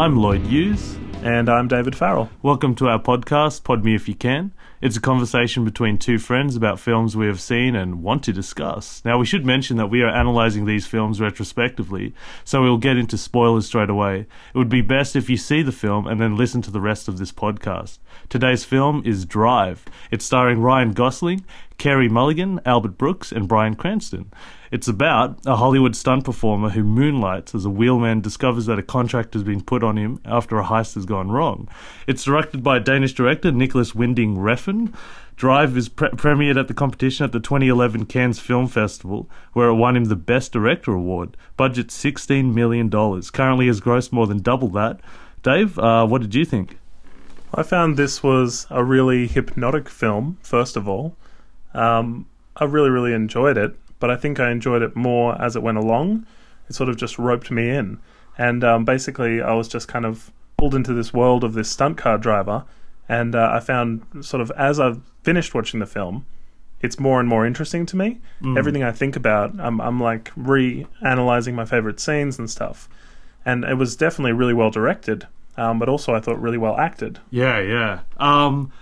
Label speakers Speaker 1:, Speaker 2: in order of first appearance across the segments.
Speaker 1: I'm Lloyd Hughes.
Speaker 2: And I'm David Farrell.
Speaker 1: Welcome to our podcast, Pod Me If You Can. It's a conversation between two friends about films we have seen and want to discuss. Now, we should mention that we are analysing these films retrospectively, so we'll get into spoilers straight away. It would be best if you see the film and then listen to the rest of this podcast. Today's film is Drive. It's starring Ryan Gosling, Carey Mulligan, Albert Brooks, and Bryan Cranston. It's about a Hollywood stunt performer who moonlights as a wheelman discovers that a contract has been put on him after a heist has gone wrong. It's directed by Danish director Nicolas Winding Refn. Drive is pre- premiered at the competition at the 2011 Cannes Film Festival, where it won him the Best Director award. Budget $16 million. Currently has grossed more than double that. Dave, uh, what did you think?
Speaker 2: I found this was a really hypnotic film, first of all. Um, I really, really enjoyed it but I think I enjoyed it more as it went along. It sort of just roped me in. And um, basically, I was just kind of pulled into this world of this stunt car driver. And uh, I found, sort of, as I've finished watching the film, it's more and more interesting to me. Mm. Everything I think about, I'm, I'm like re analyzing my favorite scenes and stuff. And it was definitely really well directed, um, but also I thought really well acted.
Speaker 1: Yeah, yeah. Um,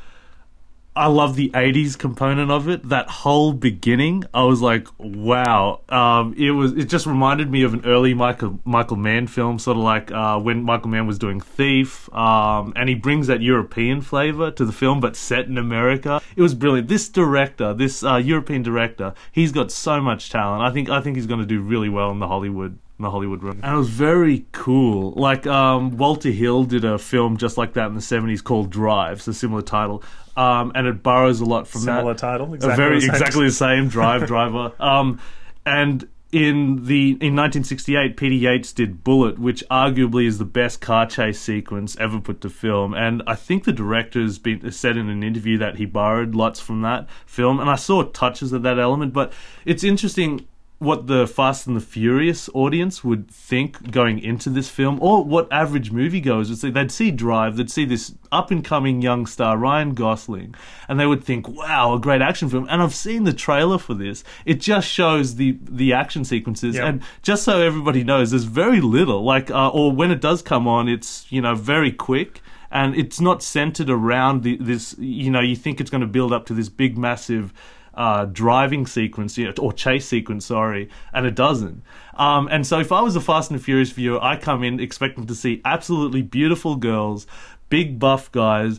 Speaker 1: I love the '80s component of it. That whole beginning, I was like, "Wow!" Um, it was. It just reminded me of an early Michael Michael Mann film, sort of like uh, when Michael Mann was doing Thief, um, and he brings that European flavor to the film, but set in America. It was brilliant. This director, this uh, European director, he's got so much talent. I think I think he's going to do really well in the Hollywood the Hollywood room. And it was very cool. Like um, Walter Hill did a film just like that in the seventies called Drive, it's a similar title. Um, and it borrows a lot from
Speaker 2: similar
Speaker 1: that.
Speaker 2: title, exactly
Speaker 1: very
Speaker 2: the
Speaker 1: exactly the same. Drive Driver. Um, and in the in 1968, Peter Yates did Bullitt, which arguably is the best car chase sequence ever put to film. And I think the director has been said in an interview that he borrowed lots from that film. And I saw touches of that element, but it's interesting what the Fast and the Furious audience would think going into this film, or what average moviegoers would see. They'd see Drive, they'd see this up and coming young star, Ryan Gosling, and they would think, wow, a great action film. And I've seen the trailer for this. It just shows the, the action sequences.
Speaker 2: Yep.
Speaker 1: And just so everybody knows, there's very little. Like, uh, or when it does come on, it's, you know, very quick and it's not centered around the, this. You know, you think it's going to build up to this big, massive uh, driving sequence you know, or chase sequence, sorry, and it doesn't. Um, and so if I was a Fast and Furious viewer, I come in expecting to see absolutely beautiful girls, big buff guys.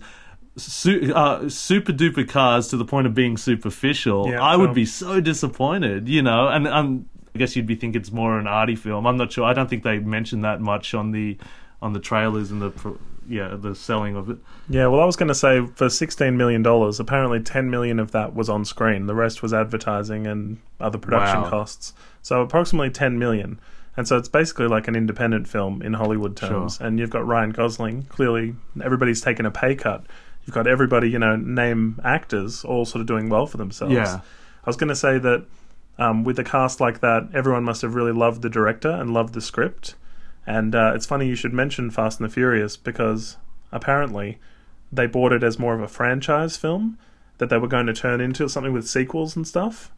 Speaker 1: Su- uh, super duper cars to the point of being superficial,
Speaker 2: Yeah,
Speaker 1: I would be so disappointed, you know. And um, I guess you'd be thinking it's more an arty film. I'm not sure. I don't think they mentioned that much on the on the trailers and the pro- yeah the selling of it.
Speaker 2: Yeah, well, I was going to say for $16 million, apparently 10 million of that was on screen. The rest was advertising and other production
Speaker 1: Wow.
Speaker 2: costs. So approximately 10 million. And so it's basically like an independent film in Hollywood terms.
Speaker 1: Sure.
Speaker 2: And you've got Ryan Gosling. Clearly, everybody's taken a pay cut. You've got everybody, you know, name actors all sort of doing well for themselves.
Speaker 1: Yeah.
Speaker 2: I was going to say that um, with a cast like that, everyone must have really loved the director and loved the script. And uh, it's funny you should mention Fast and the Furious because apparently they bought it as more of a franchise film that they were going to turn into something with sequels and stuff.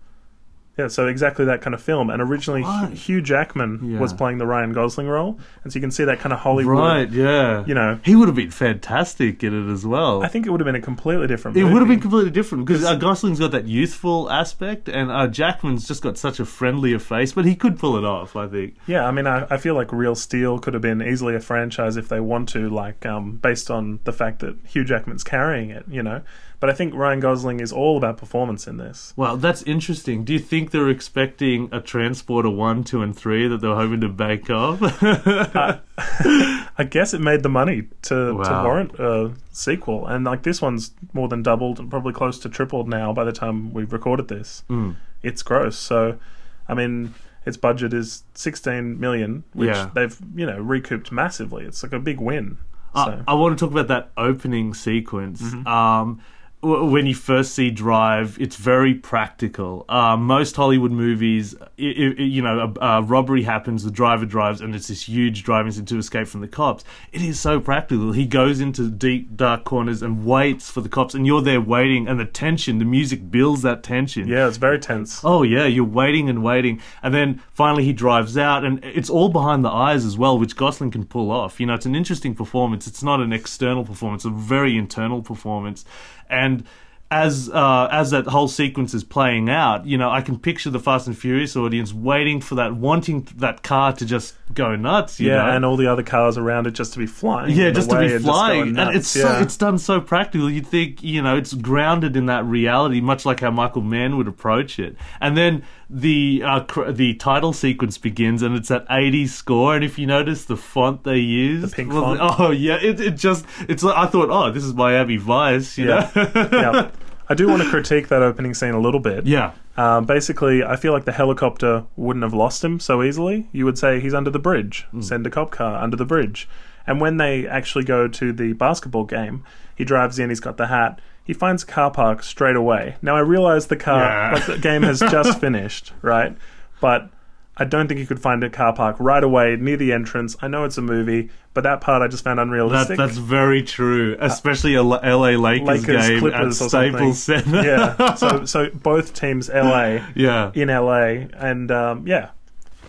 Speaker 2: Yeah, so exactly that kind of film. And originally,
Speaker 1: Right.
Speaker 2: Hugh Jackman
Speaker 1: Yeah.
Speaker 2: was playing the Ryan Gosling role, and so you can see that kind of Hollywood.
Speaker 1: Right, yeah.
Speaker 2: You know,
Speaker 1: He would have been fantastic in it as well.
Speaker 2: I think it would have been a completely different.
Speaker 1: It would have been completely different because uh, Gosling's got that youthful aspect, and uh, Jackman's just got such a friendlier face, but he could pull it off, I think.
Speaker 2: Yeah, I mean, I, I feel like Real Steel could have been easily a franchise if they want to, like, um, based on the fact that Hugh Jackman's carrying it, you know. But I think Ryan Gosling is all about performance in this.
Speaker 1: Well, that's interesting. Do you think they're expecting a Transporter 1, 2, and 3 that they're hoping to bake off?
Speaker 2: I guess it made the money to, to warrant a sequel, and like this one's more than doubled, and probably close to tripled now by the time we've recorded this.
Speaker 1: Mm.
Speaker 2: It's gross. So, I mean, its budget is 16 million, which
Speaker 1: Yeah.
Speaker 2: they've you know recouped massively. It's like a big win.
Speaker 1: Uh,
Speaker 2: So.
Speaker 1: I want to talk about that opening sequence.
Speaker 2: Mm-hmm.
Speaker 1: Um, when you first see Drive, it's very practical. Uh, most Hollywood movies, i i you know, a, a robbery happens, the driver drives, and it's this huge driving scene to escape from the cops. It is so practical. He goes into deep, dark corners and waits for the cops, and you're there waiting, and the tension, the music builds that tension.
Speaker 2: Yeah, it's very tense.
Speaker 1: Oh yeah, you're waiting and waiting, and then finally he drives out, and it's all behind the eyes as well, which Gosling can pull off. You know, it's an interesting performance. It's not an external performance; a very internal performance, and as uh, as that whole sequence is playing out, you know, I can picture the Fast and Furious audience waiting for that, wanting that car to just go nuts. You
Speaker 2: yeah,
Speaker 1: know?
Speaker 2: and all the other cars around it just to be flying.
Speaker 1: Yeah, just to be flying,
Speaker 2: going
Speaker 1: and it's
Speaker 2: yeah.
Speaker 1: so, it's done so practical. You'd think you know it's grounded in that reality, much like how Michael Mann would approach it. And then the uh, cr- the title sequence begins, and it's that '80s score. And if you notice the font they use,
Speaker 2: The pink
Speaker 1: was-
Speaker 2: font.
Speaker 1: Oh yeah, it it just it's. like- I thought, oh, this is Miami Vice. You
Speaker 2: Yeah.
Speaker 1: know?
Speaker 2: yeah. I do want to critique that opening scene a little bit.
Speaker 1: yeah.
Speaker 2: Um, basically, I feel like the helicopter wouldn't have lost him so easily. You would say he's under the bridge.
Speaker 1: Hmm.
Speaker 2: Send a cop car under the bridge. And when they actually go to the basketball game, he drives in. He's got the hat. He finds a car park straight away. Now I realize the car,
Speaker 1: Yeah.
Speaker 2: like the game has just finished, right? But I don't think you could find a car park right away near the entrance. I know it's a movie, but that part I just found
Speaker 1: That,
Speaker 2: unrealistic.
Speaker 1: that's very true, especially a L- LA Lakers,
Speaker 2: Lakers,
Speaker 1: game
Speaker 2: Clippers
Speaker 1: at Staples. Center.
Speaker 2: yeah. So so both teams, LA
Speaker 1: yeah.
Speaker 2: in LA, and um, yeah,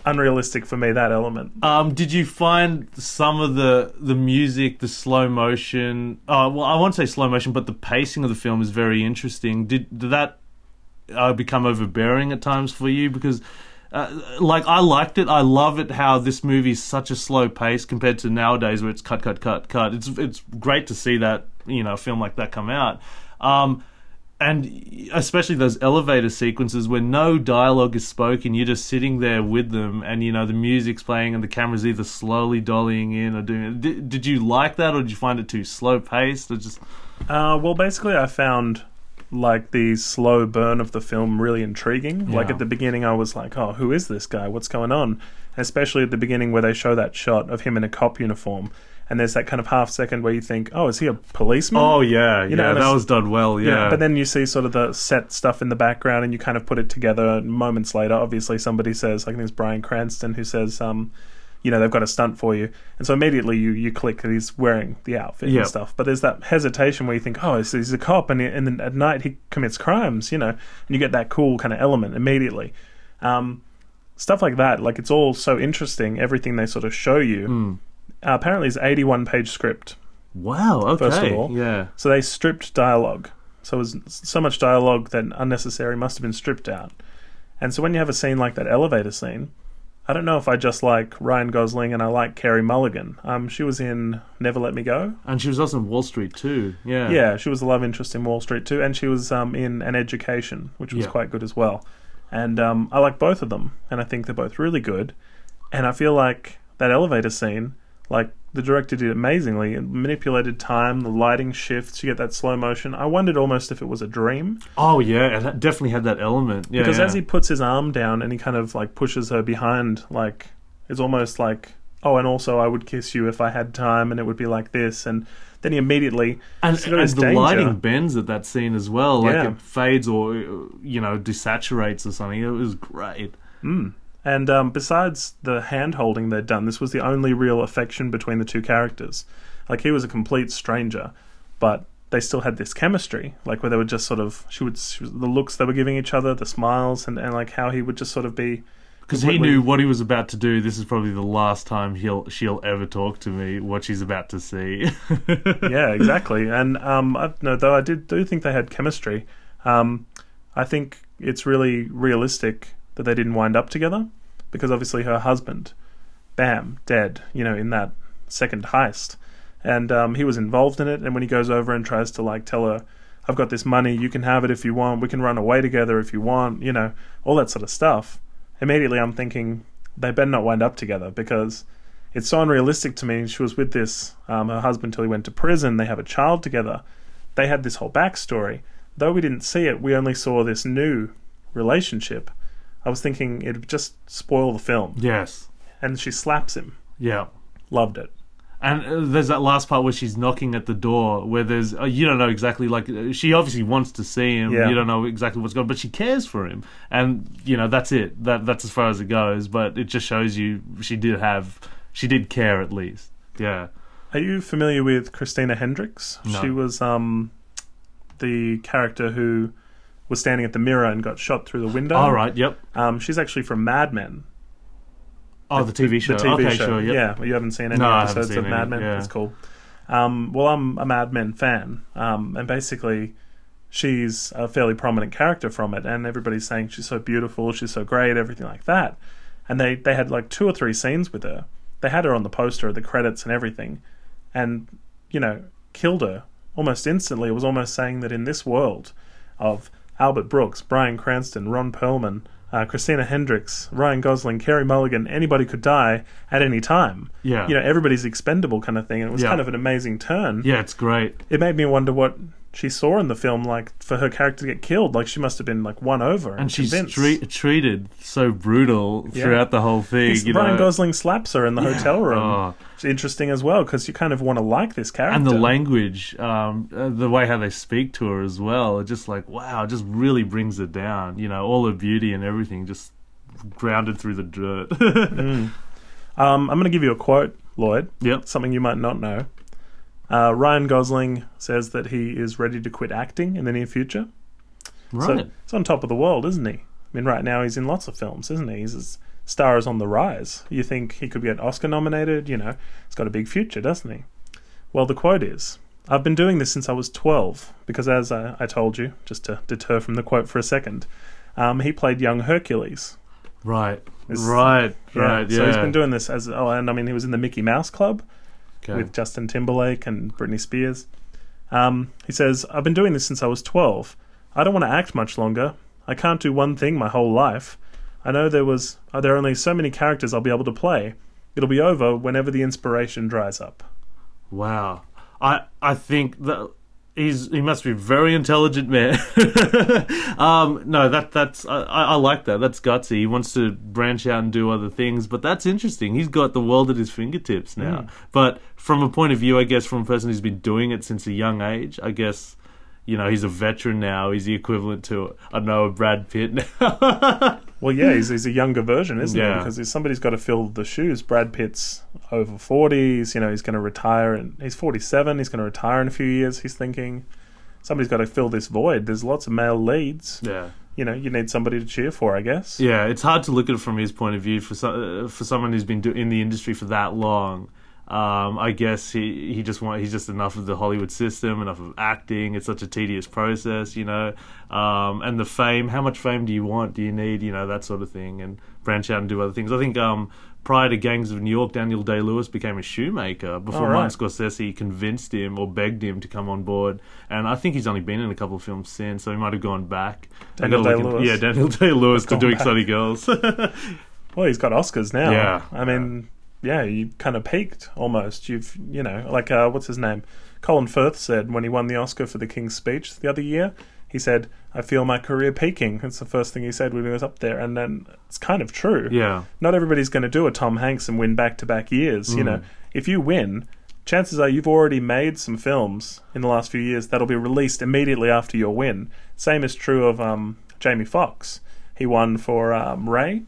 Speaker 2: unrealistic for me that element.
Speaker 1: Um, did you find some of the the music, the slow motion? Uh, well, I won't say slow motion, but the pacing of the film is very interesting. Did did that uh, become overbearing at times for you? Because, uh, like, I liked it. I love it how this movie is such a slow pace compared to nowadays where it's cut, cut, cut, cut. It's it's great to see that you know a film like that come out. Um, and especially those elevator sequences where no dialogue is spoken, you're just sitting there with them, and you know the music's playing, and the camera's either slowly dollying in or doing it. Did, did you like that, or did you find it too slow paced, or just
Speaker 2: Uh, well, basically, I found like the slow burn of the film really intriguing. Like at the beginning, I was like, "Oh, who is this guy? What's going on?" Especially at the beginning where they show that shot of him in a cop uniform, and there's that kind of half second where you think, "Oh, is he a policeman?"
Speaker 1: oh yeah,
Speaker 2: You know,
Speaker 1: yeah, that was done well, yeah.
Speaker 2: But then you see sort of the set stuff in the background, and you kind of put it together. Moments later, obviously, somebody says, I think it's Bryan Cranston who says, um, you know, they've got a stunt for you, and so immediately you you click that he's wearing the outfit
Speaker 1: Yep.
Speaker 2: and stuff. But there's that hesitation where you think, oh, he's, he's a cop, and he, and then at night he commits crimes, you know, and you get that cool kind of element immediately. Um, stuff like that, like it's all so interesting. Everything they sort of show you.
Speaker 1: Mm.
Speaker 2: Uh, apparently, it's 81 page script.
Speaker 1: wow, okay,
Speaker 2: First of all,
Speaker 1: yeah,
Speaker 2: So they stripped dialogue. So it was so much dialogue that unnecessary must have been stripped out. And so when you have a scene like that elevator scene, I don't know if I just like Ryan Gosling and I like Carey Mulligan. Um, she was in Never Let Me Go.
Speaker 1: and she was also in Wall Street too, yeah,
Speaker 2: Yeah, she was the love interest in Wall Street too, and she was um, in An Education, which was
Speaker 1: Yeah.
Speaker 2: quite good as well. And um, I like both of them, and I think they're both really good. And I feel like that elevator scene, like the director did amazingly, It manipulated time, the lighting shifts, you get that slow motion. I wondered almost if it was a dream
Speaker 1: Oh yeah, it definitely had that element, yeah,
Speaker 2: because
Speaker 1: yeah.
Speaker 2: as he puts his arm down and he kind of like pushes her behind, like it's almost like oh, and also I would kiss you if I had time, and it would be like this, and then he immediately
Speaker 1: and,
Speaker 2: It's
Speaker 1: and the
Speaker 2: danger.
Speaker 1: lighting bends at that scene as well. Like
Speaker 2: Yeah.
Speaker 1: it fades or you know desaturates or something. It was great.
Speaker 2: Mm. And um, besides the hand holding they'd done, this was the only real affection between the two characters. Like he was a complete stranger, but they still had this chemistry, like where they were just sort of she would she was, the looks they were giving each other, the smiles, and, and like how he would just sort of be
Speaker 1: Because he knew what he was about to do. This is probably the last time he'll she'll ever talk to me. What she's about to see.
Speaker 2: yeah, exactly. And um, I, no, though I did do think they had chemistry. Um, I think it's really realistic that they didn't wind up together because obviously her husband, bam, dead. You know, in that second heist, and um, he was involved in it. And when he goes over and tries to like tell her, "I've got this money, you can have it if you want. We can run away together if you want," you know, all that sort of stuff. Immediately, I'm thinking they better not wind up together because it's so unrealistic to me. She was with this um, her husband till he went to prison. They have a child together. They had this whole backstory. Though we didn't see it, we only saw this new relationship. I was thinking it'd just spoil the film.
Speaker 1: yes.
Speaker 2: And she slaps him.
Speaker 1: Yeah.
Speaker 2: Loved it.
Speaker 1: And uh, there's that last part where she's knocking at the door, where there's uh, you don't know exactly like uh, she obviously wants to see him.
Speaker 2: Yeah.
Speaker 1: You don't know exactly what's going, on, but she cares for him, and you know that's it. That that's as far as it goes. But it just shows you she did have she did care at least. Yeah.
Speaker 2: Are you familiar with Christina Hendricks?
Speaker 1: No.
Speaker 2: She was um, the character who was standing at the mirror and got shot through the window.
Speaker 1: All right. Yep.
Speaker 2: Um, she's actually from Mad Men.
Speaker 1: Oh, the TV show.
Speaker 2: The TV
Speaker 1: okay,
Speaker 2: show.
Speaker 1: sure. Yep.
Speaker 2: Yeah, well, you haven't seen any
Speaker 1: No,
Speaker 2: episodes
Speaker 1: seen
Speaker 2: of Mad Men.
Speaker 1: yeah.
Speaker 2: That's cool. Um, well, I'm a Mad Men fan, um, and basically, she's a fairly prominent character from it, and everybody's saying she's so beautiful, she's so great, everything like that. And they they had like two or three scenes with her. They had her on the poster, the credits, and everything, and you know, killed her almost instantly. It was almost saying that in this world of Albert Brooks, Bryan Cranston, Ron Perlman, uh, Christina Hendricks, Ryan Gosling, Carey Mulligan, anybody could die at any time.
Speaker 1: Yeah.
Speaker 2: You know, everybody's expendable kind of thing. And it was
Speaker 1: Yeah.
Speaker 2: kind of an amazing turn.
Speaker 1: Yeah, it's great.
Speaker 2: It made me wonder what she saw in the film, like for her character to get killed. Like she must have been like won over and,
Speaker 1: And she's tre- treated so brutal
Speaker 2: Yeah.
Speaker 1: throughout the whole thing.
Speaker 2: He's-
Speaker 1: you
Speaker 2: Ryan
Speaker 1: know.
Speaker 2: Gosling slaps her in the hotel room.
Speaker 1: Oh.
Speaker 2: It's interesting as well because you kind of want to like this character.
Speaker 1: and the language, um, uh, the way how they speak to her as well, it just like wow, it just really brings it down. You know, all her beauty and everything just grounded through the dirt.
Speaker 2: Mm. Um, I'm going to give you a quote, Lloyd.
Speaker 1: yep.
Speaker 2: something you might not know. Uh, Ryan Gosling says that he is ready to quit acting in the near future.
Speaker 1: Right.
Speaker 2: So he's on top of the world, isn't he? I mean, right now he's in lots of films, isn't he? He's as star is on the rise. You think he could get an Oscar nominated? You know, he's got a big future, doesn't he? Well, the quote is I've been doing this since I was 12, because as I, I told you, just to deter from the quote for a second, um, he played young Hercules.
Speaker 1: right.
Speaker 2: This-
Speaker 1: right. Right. Yeah.
Speaker 2: So he's been doing this as, oh, and I mean, he was in the Mickey Mouse Club
Speaker 1: Okay.
Speaker 2: with Justin Timberlake and Britney Spears. Um, he says, I've been doing this since I was 12. I don't want to act much longer. I can't do one thing my whole life. I know there was uh, there are only so many characters I'll be able to play. It'll be over whenever the inspiration dries up.
Speaker 1: Wow. I I think that he's he must be a very intelligent man. um, no, that that's I, I like that. That's gutsy. He wants to branch out and do other things, but that's interesting. He's got the world at his fingertips now.
Speaker 2: Mm.
Speaker 1: But from a point of view, I guess, from a person who's been doing it since a young age, I guess. You know, he's a veteran now. He's the equivalent to, I don't know, a Brad Pitt now.
Speaker 2: Well, yeah, he's, he's a younger version, isn't
Speaker 1: Yeah.
Speaker 2: he? Because somebody's got to fill the shoes. Brad Pitt's over 40s, you know, he's going to retire, and he's 47, he's going to retire in a few years, he's thinking. Somebody's got to fill this void. There's lots of male leads.
Speaker 1: yeah.
Speaker 2: You know, you need somebody to cheer for, I guess.
Speaker 1: Yeah, it's hard to look at it from his point of view for so, uh, for someone who's been do- in the industry for that long. Um, I guess he he just want he's just enough of the Hollywood system, enough of acting. It's such a tedious process, you know. Um, and the fame, how much fame do you want? Do you need, you know, that sort of thing, and branch out and do other things. I think um, prior to Gangs of New York, Daniel Day Lewis became a shoemaker before
Speaker 2: Oh, right.
Speaker 1: Martin Scorsese convinced him or begged him to come on board. And I think he's only been in a couple of films since, so he might have gone back.
Speaker 2: Daniel Day-Lewis.
Speaker 1: Yeah, Daniel Day Lewis to do
Speaker 2: back.
Speaker 1: Girls.
Speaker 2: Well, he's got Oscars now.
Speaker 1: Yeah.
Speaker 2: I mean, yeah, you kind of peaked almost. You've, you know, like, uh, what's his name? Colin Firth said when he won the Oscar for The King's Speech the other year, he said, I feel my career peaking. That's the first thing he said when he was up there. And then it's kind of true.
Speaker 1: yeah,
Speaker 2: Not everybody's going to do a Tom Hanks and win back to back years. You
Speaker 1: Mm.
Speaker 2: know, if you win, chances are you've already made some films in the last few years that'll be released immediately after your win. Same is true of um, Jamie Foxx. He won for um, Ray,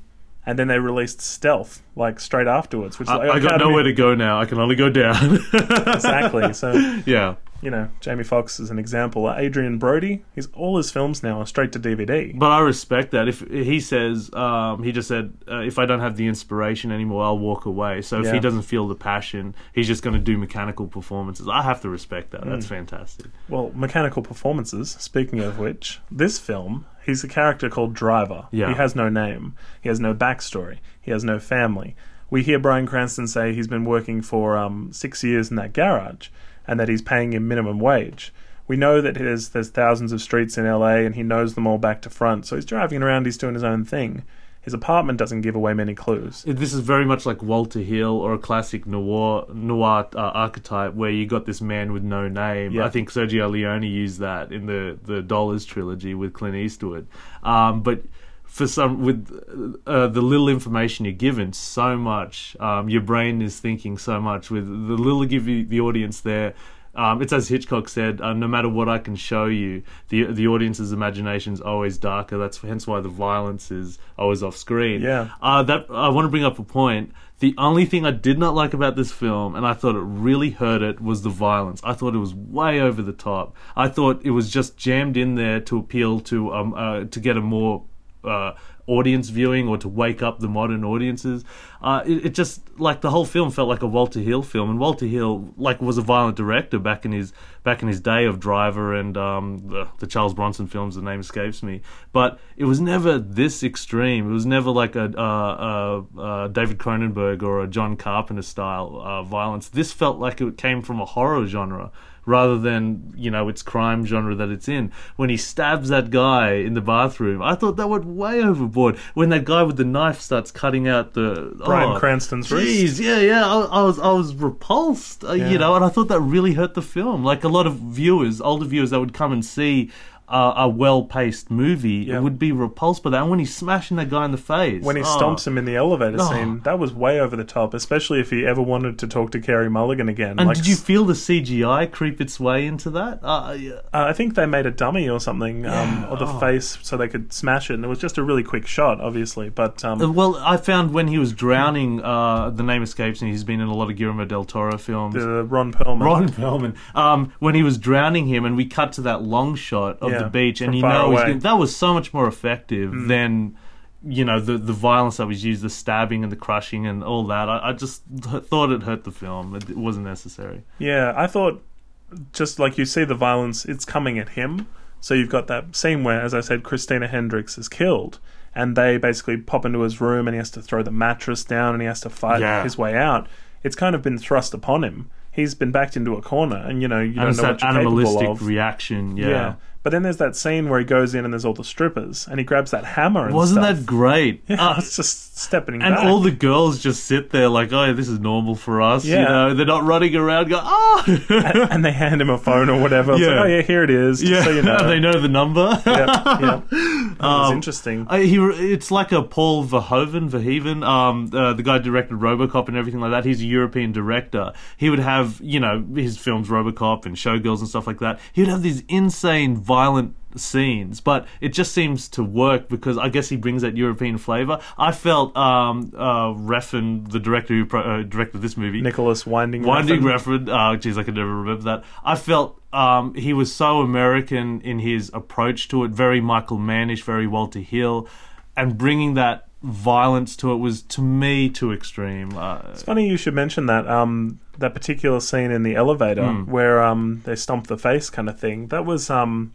Speaker 2: and then they released Stealth like straight afterwards. Which
Speaker 1: I,
Speaker 2: like,
Speaker 1: I got nowhere to go now. I can only go down.
Speaker 2: exactly. So
Speaker 1: yeah,
Speaker 2: you know, Jamie Foxx is an example. Adrien Brody, he's all his films now are straight to DVD.
Speaker 1: but I respect that. If he says, um, he just said, uh, if I don't have the inspiration anymore, I'll walk away. So if
Speaker 2: Yeah.
Speaker 1: he doesn't feel the passion, he's just going to do mechanical performances. I have to respect that.
Speaker 2: Mm.
Speaker 1: That's fantastic.
Speaker 2: Well, mechanical performances. Speaking of which, this film, he's a character called Driver.
Speaker 1: Yeah.
Speaker 2: He has no name. He has no backstory. He has no family. We hear Bryan Cranston say he's been working for um, six years in that garage, and that he's paying him minimum wage. We know that there's there's thousands of streets in LA, and he knows them all back to front. So he's driving around. He's doing his own thing. His apartment doesn't give away many clues.
Speaker 1: This is very much like Walter Hill or a classic noir noir uh, archetype where you got this man with no name.
Speaker 2: Yeah.
Speaker 1: I think Sergio Leone used that in the the Dollars trilogy with Clint Eastwood. Um, but for some with uh, the little information you're given, so much um, your brain is thinking so much. With the little give you, the audience there, um, it's as Hitchcock said: uh, no matter what I can show you, the the audience's imagination is always darker. That's hence why the violence is always off screen.
Speaker 2: Yeah.
Speaker 1: Uh, that I want to bring up a point. The only thing I did not like about this film, and I thought it really hurt it, was the violence. I thought it was way over the top. I thought it was just jammed in there to appeal to um uh, to get a more uh, audience viewing or to wake up the modern audiences. Uh, it, it just like the whole film felt like a Walter Hill film, and Walter Hill like was a violent director back in his back in his day of Driver and um, the, the Charles Bronson films. The name escapes me, but it was never this extreme. It was never like a, uh, uh, uh, David Cronenberg or a John Carpenter style uh, violence. This felt like it came from a horror genre rather than you know its crime genre that it's in. When he stabs that guy in the bathroom, I thought that went way overboard. When that guy with the knife starts cutting out the
Speaker 2: Bryan
Speaker 1: oh,
Speaker 2: Cranston's
Speaker 1: Jeez, yeah, yeah. I, I was I was repulsed, uh,
Speaker 2: Yeah.
Speaker 1: you know, and I thought that really hurt the film. Like a lot of viewers, older viewers that would come and see. Uh, a well-paced movie
Speaker 2: Yeah.
Speaker 1: would be repulsed by that. And when he's smashing that guy in the face,
Speaker 2: When he
Speaker 1: oh.
Speaker 2: stomps him in the elevator
Speaker 1: Oh.
Speaker 2: scene, that was way over the top, especially if he ever wanted to talk to Carey Mulligan again.
Speaker 1: And
Speaker 2: like,
Speaker 1: did you feel the CGI creep its way into that? Uh, yeah.
Speaker 2: Uh, I think they made a dummy or something um, of the
Speaker 1: oh.
Speaker 2: face so they could smash it, and it was just a really quick shot, obviously. But um,
Speaker 1: Uh, Well, I found when he was drowning, uh, the name escapes me. He's been in a lot of Guillermo del Toro films.
Speaker 2: the Ron Perlman,
Speaker 1: Ron Perlman. Um, when he was drowning him, and we cut to that long shot of
Speaker 2: Yeah,
Speaker 1: the beach, and you know that was so much more effective mm. than you know the the violence that was used, the stabbing and the crushing and all that. I, I just th- thought it hurt the film. It, it wasn't necessary.
Speaker 2: Yeah, I thought just like you see the violence, it's coming at him. So you've got that scene where, as I said, Christina Hendricks is killed, and they basically pop into his room, and he has to throw the mattress down, and he has to fight
Speaker 1: Yeah.
Speaker 2: his way out. It's kind of been thrust upon him. He's been backed into a corner, and you know you
Speaker 1: and
Speaker 2: don't know what you're capable
Speaker 1: animalistic
Speaker 2: of.
Speaker 1: reaction. Yeah.
Speaker 2: But then there's that scene where he goes in and there's all the strippers, and he grabs that hammer. And
Speaker 1: Wasn't
Speaker 2: stuff.
Speaker 1: that great?
Speaker 2: Yeah,
Speaker 1: Uh,
Speaker 2: it's just stepping
Speaker 1: and
Speaker 2: back.
Speaker 1: all the girls just sit there like, oh, this is normal for us. You know, they're not running around going, oh.
Speaker 2: and, and they hand him a phone or whatever. It's
Speaker 1: Yeah.
Speaker 2: like, oh yeah, here it is.
Speaker 1: Yeah,
Speaker 2: so you know.
Speaker 1: they know the number.
Speaker 2: yeah, yeah. That was
Speaker 1: Um,
Speaker 2: interesting.
Speaker 1: Uh, he, it's like a Paul Verhoeven, Verheven, um, uh, the guy directed RoboCop and everything like that. He's a European director. He would have, you know, his films RoboCop and Showgirls and stuff like that. He would have these insane, violent scenes, but it just seems to work because I guess he brings that European flavor. I felt um, uh, Refn, the director who pro- uh, directed this movie,
Speaker 2: Nicolas Winding.
Speaker 1: Winding
Speaker 2: Refn.
Speaker 1: Refn. Uh, geez, I could never remember that. I felt um, he was so American in his approach to it, very Michael Mannish, very Walter Hill, and bringing that violence to it was to me too extreme. Uh,
Speaker 2: It's funny you should mention that. Um, that particular scene in the elevator
Speaker 1: Hmm.
Speaker 2: where um they stomp the face kind of thing. That was um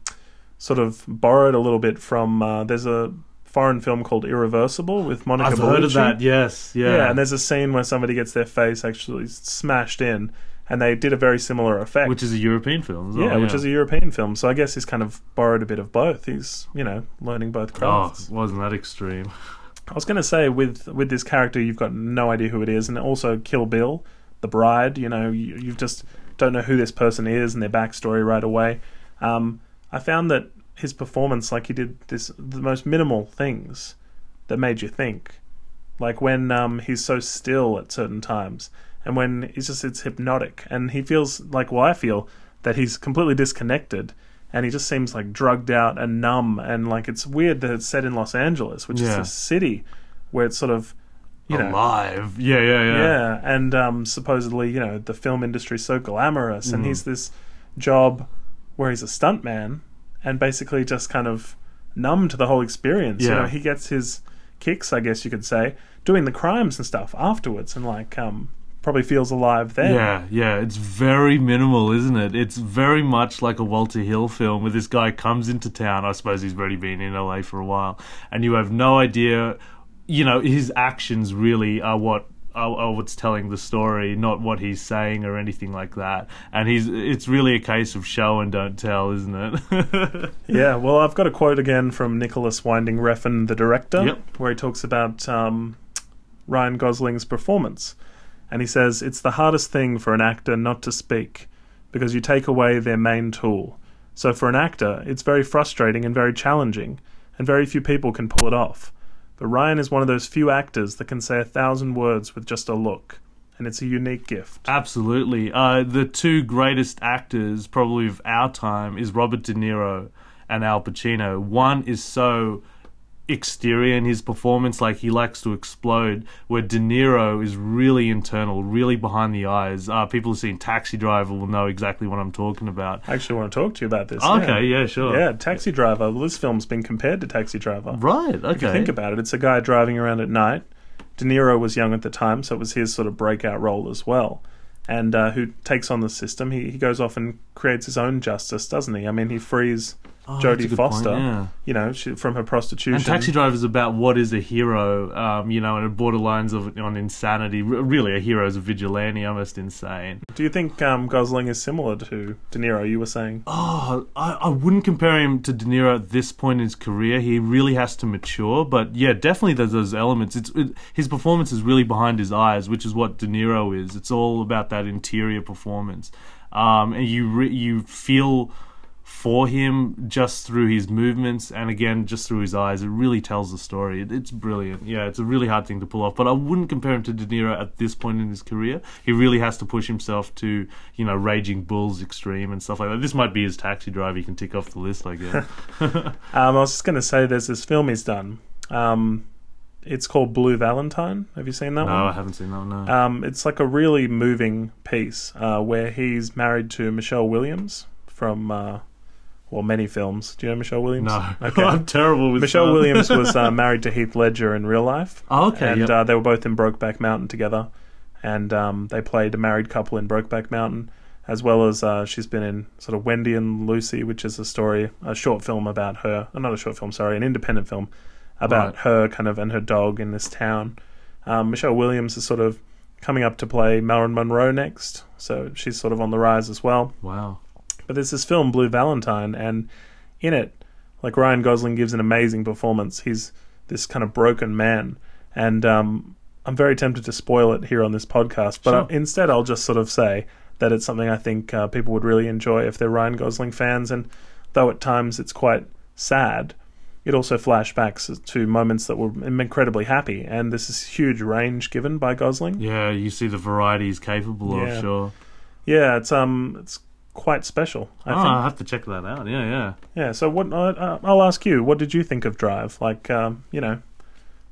Speaker 2: sort of borrowed a little bit from. Uh, there's a foreign film called Irreversible with Monica
Speaker 1: I've heard of
Speaker 2: Bellucci.
Speaker 1: that. Yes, yeah.
Speaker 2: Yeah. and there's a scene where somebody gets their face actually smashed in, and they did a very similar effect.
Speaker 1: which is a European film. As well,
Speaker 2: yeah, which is a European film. So I guess he's kind of borrowed a bit of both. He's you know learning both
Speaker 1: oh,
Speaker 2: crafts.
Speaker 1: wasn't that extreme?
Speaker 2: I was going to say with with this character, you've got no idea who it is, and also Kill Bill, the bride. You know, you, you just don't know who this person is and their backstory right away. Um, I found that his performance, like he did this, the most minimal things that made you think, like when um, he's so still at certain times, and when he's just it's hypnotic, and he feels like well, I feel that he's completely disconnected. And he just seems like drugged out and numb, and like it's weird that it's set in Los Angeles, which
Speaker 1: Yeah.
Speaker 2: is a city where it's sort of, you know,
Speaker 1: Alive. Yeah, yeah, yeah.
Speaker 2: yeah, and um, supposedly, you know, the film industry is so glamorous,
Speaker 1: Mm.
Speaker 2: and he's this job where he's a stuntman, and basically just kind of numb to the whole experience. You know, he gets his kicks, I guess you could say, doing the crimes and stuff afterwards, and like um, probably feels alive then.
Speaker 1: Yeah, yeah, it's very minimal, isn't it? It's very much like a Walter Hill film where this guy comes into town. I suppose he's already been in LA for a while, and you have no idea. You know, his actions really are what are, are what's telling the story, not what he's saying or anything like that. And he's it's really a case of show and don't tell, isn't it?
Speaker 2: Yeah, well, I've got a quote again from Nicolas Winding Refn, the director,
Speaker 1: Yep.
Speaker 2: where he talks about um, Ryan Gosling's performance. And he says, It's the hardest thing for an actor not to speak because you take away their main tool. So for an actor, it's very frustrating and very challenging. and very few people can pull it off. But Ryan is one of those few actors that can say a thousand words with just a look, and it's a unique gift.
Speaker 1: Absolutely. Uh, the two greatest actors, probably of our time, is Robert De Niro and Al Pacino. One is so exterior in his performance, like he likes to explode, where De Niro is really internal, really behind the eyes. Uh, people who've seen Taxi Driver will know exactly what I'm talking about.
Speaker 2: I actually want to talk to you about this.
Speaker 1: Okay, yeah, sure.
Speaker 2: Yeah, Taxi Driver. Well, this film's been compared to Taxi Driver.
Speaker 1: Right,
Speaker 2: If you
Speaker 1: okay.
Speaker 2: think about it, it's a guy driving around at night. De Niro was young at the time, so it was his sort of breakout role as well. And uh, who takes on the system? He he goes off and creates his own justice, doesn't he? I mean, he frees
Speaker 1: Oh,
Speaker 2: Jodie
Speaker 1: good point,
Speaker 2: Foster,
Speaker 1: yeah.
Speaker 2: you know, she, from her prostitution.
Speaker 1: And Taxi Driver is about what is a hero, um, you know, and it borderlines of on insanity. R- really, a hero is a vigilante, almost insane.
Speaker 2: Do you think um, Gosling is similar to De Niro? You were saying.
Speaker 1: Oh, I, I wouldn't compare him to De Niro at this point in his career. He really has to mature, but yeah, definitely there's those elements. It's it, his performance is really behind his eyes, which is what De Niro is. It's all about that interior performance, um, and you re- you feel for him just through his movements and again just through his eyes. It really tells the story. It, it's brilliant. Yeah, it's a really hard thing to pull off. But I wouldn't compare him to De Niro at this point in his career. He really has to push himself to you know Raging Bulls extreme and stuff like that. This might be his taxi driver. He can tick off the list, I guess.
Speaker 2: Um, I was just going to say, there's this film he's done. Um, it's called Blue Valentine. Have you seen that
Speaker 1: no,
Speaker 2: one?
Speaker 1: I haven't seen that. one, No.
Speaker 2: Um, it's like a really moving piece uh, where he's married to Michelle Williams from, uh, well, many films. Do you know Michelle Williams?
Speaker 1: no,
Speaker 2: Okay.
Speaker 1: I'm terrible with
Speaker 2: Michelle. Williams was uh, married to Heath Ledger in real life.
Speaker 1: Oh, okay,
Speaker 2: And
Speaker 1: yep.
Speaker 2: uh, they were both in Brokeback Mountain together. And um, they played a married couple in Brokeback Mountain, as well as uh, she's been in sort of Wendy and Lucy, which is a story, a short film about her. uh, Not a short film, sorry, an independent film about
Speaker 1: Right.
Speaker 2: her kind of and her dog in this town. Um, Michelle Williams is sort of coming up to play Marilyn Monroe next, so she's sort of on the rise as well.
Speaker 1: Wow.
Speaker 2: But there's this film, Blue Valentine, and in it, like Ryan Gosling gives an amazing performance. He's this kind of broken man, and um, I'm very tempted to spoil it here on this podcast. But
Speaker 1: Sure.
Speaker 2: uh, instead, I'll just sort of say that it's something I think uh, people would really enjoy if they're Ryan Gosling fans. And though at times it's quite sad, it also flashbacks to moments that were incredibly happy. And this is huge range given by Gosling.
Speaker 1: Yeah, you see the variety he's capable
Speaker 2: Yeah.
Speaker 1: of. Sure.
Speaker 2: Yeah, it's um, it's quite special. I
Speaker 1: oh,
Speaker 2: think.
Speaker 1: I have to check that out. Yeah, yeah.
Speaker 2: Yeah. So what? Uh, I'll ask you. What did you think of Drive? Like, um, you know,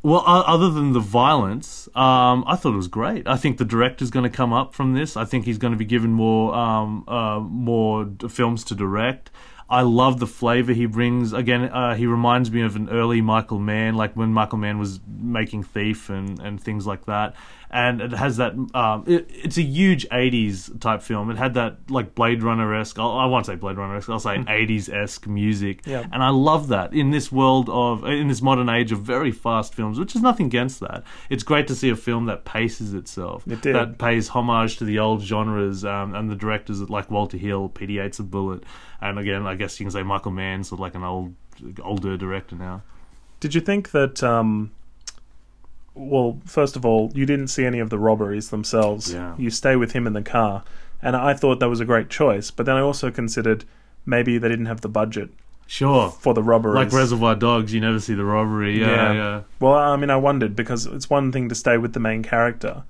Speaker 1: Well, other than the violence, um, I thought it was great. I think the director's going to come up from this. I think he's going to be given more um, uh, more d- films to direct. I love the flavor he brings. Again, uh, he reminds me of an early Michael Mann, like when Michael Mann was making Thief and, and things like that. And it has that. Um, it, it's a huge '80s type film. It had that like Blade Runner esque. I won't say Blade Runner esque. I'll say '80s esque music.
Speaker 2: Yeah.
Speaker 1: And I love that in this world of in this modern age of very fast films, which is nothing against that. It's great to see a film that paces itself,
Speaker 2: It did.
Speaker 1: that pays homage to the old genres, um, and the directors like Walter Hill, P.D. Yates of Bullitt, and again, I guess you can say Michael Mann, sort of like an old older director now.
Speaker 2: did you think that? Um, well, first of all, you didn't see any of the robberies themselves.
Speaker 1: Yeah.
Speaker 2: You stay with him in the car, and I thought that was a great choice. But then I also considered maybe they didn't have the budget
Speaker 1: Sure.
Speaker 2: for the robberies.
Speaker 1: Like Reservoir Dogs, you never see the robbery. Yeah,
Speaker 2: Yeah.
Speaker 1: yeah.
Speaker 2: Well, I mean, I wondered because it's one thing to stay with the main character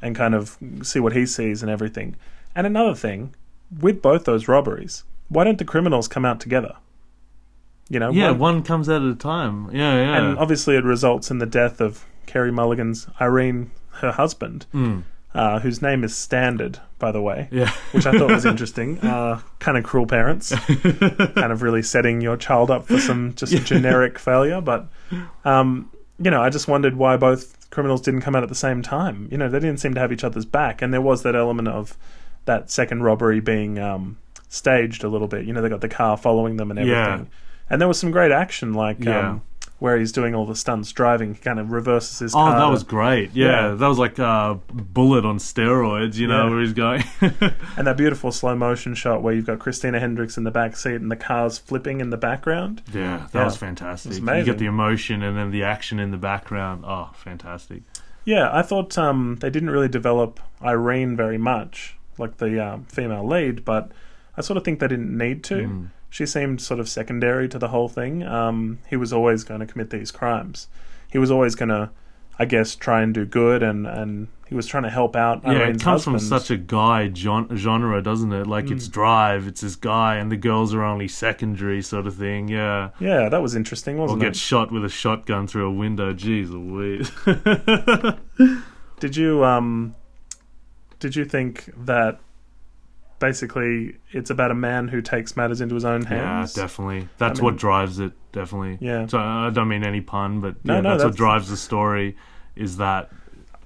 Speaker 2: and kind of see what he sees and everything. And another thing, with both those robberies, why don't the criminals come out together? You know,
Speaker 1: Yeah,
Speaker 2: one-
Speaker 1: one comes out at a time. Yeah, yeah.
Speaker 2: and obviously it results in the death of Carey Mulligan's Irene, her husband,
Speaker 1: Mm.
Speaker 2: uh, whose name is Standard, by the way,
Speaker 1: Yeah.
Speaker 2: which I thought was interesting. Uh, kind of cruel parents, kind of really setting your child up for some just generic failure. But um, you know, I just wondered why both criminals didn't come out at the same time. You know, they didn't seem to have each other's back, and there was that element of that second robbery being um, staged a little bit. You know, they got the car following them and everything,
Speaker 1: Yeah.
Speaker 2: and there was some great action, like
Speaker 1: Yeah.
Speaker 2: um, where he's doing all the stunts driving, he kind of reverses his
Speaker 1: Oh,
Speaker 2: car.
Speaker 1: that was great. Yeah,
Speaker 2: Yeah.
Speaker 1: that was like uh, Bullitt on steroids, you know,
Speaker 2: Yeah.
Speaker 1: where he's going.
Speaker 2: and that beautiful slow motion shot where you've got Christina Hendricks in the back seat and the car's flipping in the background.
Speaker 1: yeah, that
Speaker 2: Yeah.
Speaker 1: was fantastic.
Speaker 2: Was
Speaker 1: You get the emotion and then the action in the background. Oh, fantastic.
Speaker 2: Yeah, I thought um, they didn't really develop Irene very much, like the um, female lead, but I sort of think they didn't need to.
Speaker 1: Mm.
Speaker 2: She seemed sort of secondary to the whole thing. Um, he was always going to commit these crimes. He was always going to, I guess, try and do good, and, and he was trying to help out.
Speaker 1: Yeah, it comes
Speaker 2: husband.
Speaker 1: from such a guy gen- genre, doesn't it? Like
Speaker 2: Mm.
Speaker 1: it's drive, it's this guy, and the girls are only secondary, sort of thing. Yeah,
Speaker 2: yeah, that was interesting,
Speaker 1: or
Speaker 2: wasn't
Speaker 1: get
Speaker 2: it?
Speaker 1: Get shot with a shotgun through a window. Jeez Louise.
Speaker 2: Did you um, did you think that basically it's about a man who takes matters into his own hands.
Speaker 1: yeah, definitely. That's
Speaker 2: mean-
Speaker 1: what drives it. Definitely.
Speaker 2: Yeah.
Speaker 1: So I don't mean any pun, but
Speaker 2: No,
Speaker 1: yeah,
Speaker 2: no,
Speaker 1: that's,
Speaker 2: that's-
Speaker 1: what drives the story. Is that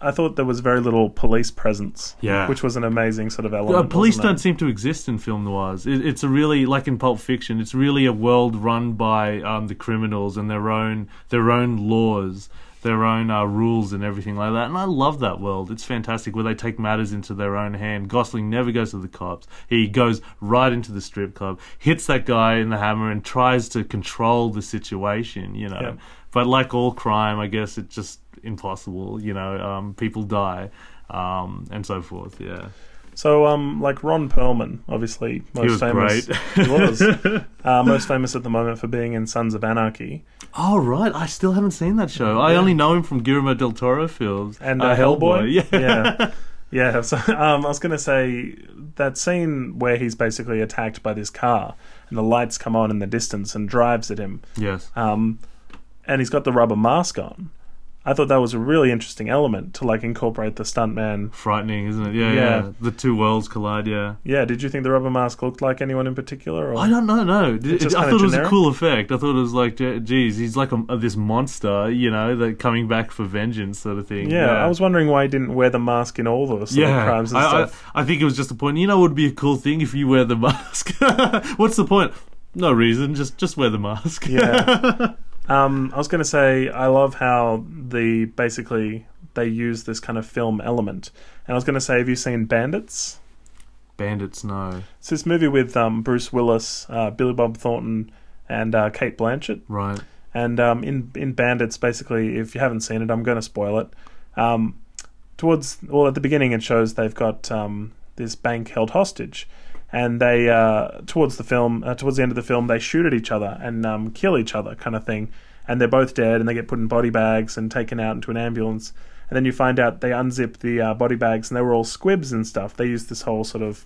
Speaker 2: I thought there was very little police presence.
Speaker 1: Yeah.
Speaker 2: which was an amazing sort of
Speaker 1: Uh,
Speaker 2: element.
Speaker 1: police don't seem to exist in film noirs. It, it's a really like in Pulp Fiction. It's really a world run by um, the criminals and their own their own laws, their own uh, rules and everything like that. And I love that world. It's fantastic where they take matters into their own hand. Gosling never goes to the cops. He goes right into the strip club, hits that guy in the hammer, and tries to control the situation. You know,
Speaker 2: Yeah.
Speaker 1: but like all crime, I guess it's just impossible. You know, um, people die. Um, and so forth, yeah.
Speaker 2: So, um, like Ron Perlman, obviously most
Speaker 1: He was
Speaker 2: famous.
Speaker 1: great.
Speaker 2: he was uh, most famous at the moment for being in Sons of Anarchy
Speaker 1: Oh right, I still haven't seen that show. I only know him from Guillermo del Toro films
Speaker 2: and uh, Hellboy.
Speaker 1: Yeah,
Speaker 2: yeah, yeah. So, um, I was going to say that scene where he's basically attacked by this car, and the lights come on in the distance and drives at him,
Speaker 1: yes,
Speaker 2: um, and he's got the rubber mask on. I thought that was a really interesting element to like incorporate the stuntman.
Speaker 1: frightening, isn't it? Yeah,
Speaker 2: Yeah.
Speaker 1: yeah, The two worlds collide. Yeah.
Speaker 2: Yeah, did you think the rubber mask looked like anyone in particular? Or?
Speaker 1: I don't know. No, It- I thought it was a cool effect. I thought it was like, ge- geez, he's like a, this monster, you know, that coming back for vengeance, sort of thing.
Speaker 2: Yeah, I was wondering why he didn't wear the mask in all of
Speaker 1: Yeah,
Speaker 2: crimes and
Speaker 1: I,
Speaker 2: stuff.
Speaker 1: I, I think it was just a point. You know, it would be a cool thing if you wear the mask. What's the point? No reason. Just just wear the mask.
Speaker 2: Yeah. um, I was going to say I love how the basically they use this kind of film element, and I was going to say, have you seen Bandits?
Speaker 1: Bandits, no.
Speaker 2: It's this movie with um, Bruce Willis, uh, Billy Bob Thornton, and uh, Cate Blanchett.
Speaker 1: Right.
Speaker 2: And um, in in Bandits, basically, if you haven't seen it, I'm going to spoil it. Um, towards well, at the beginning, it shows they've got um, this bank held hostage, and they uh, towards the film, uh, towards the end of the film, they shoot at each other and um, kill each other, kind of thing. And they're both dead, and they get put in body bags and taken out into an ambulance. And then you find out they unzip the uh, body bags, and they were all squibs and stuff. They used this whole sort of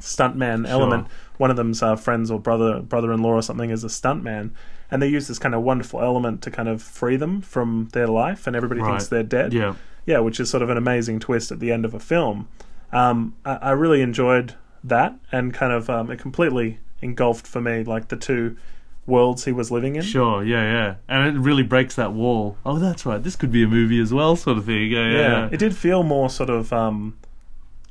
Speaker 2: stuntman element. One of them's uh, friends or brother brother-in-law or something is a stuntman, and they use this kind of wonderful element to kind of free them from their life, and everybody thinks they're dead.
Speaker 1: Yeah.
Speaker 2: Yeah, which is sort of an amazing twist at the end of a film. Um, I, I really enjoyed that, and kind of um, it completely engulfed for me like the two worlds he was living in.
Speaker 1: Sure, yeah, yeah, and it really breaks that wall. Oh, that's right. This could be a movie as well, sort of thing. Yeah, yeah.
Speaker 2: Yeah, it did feel more sort of um,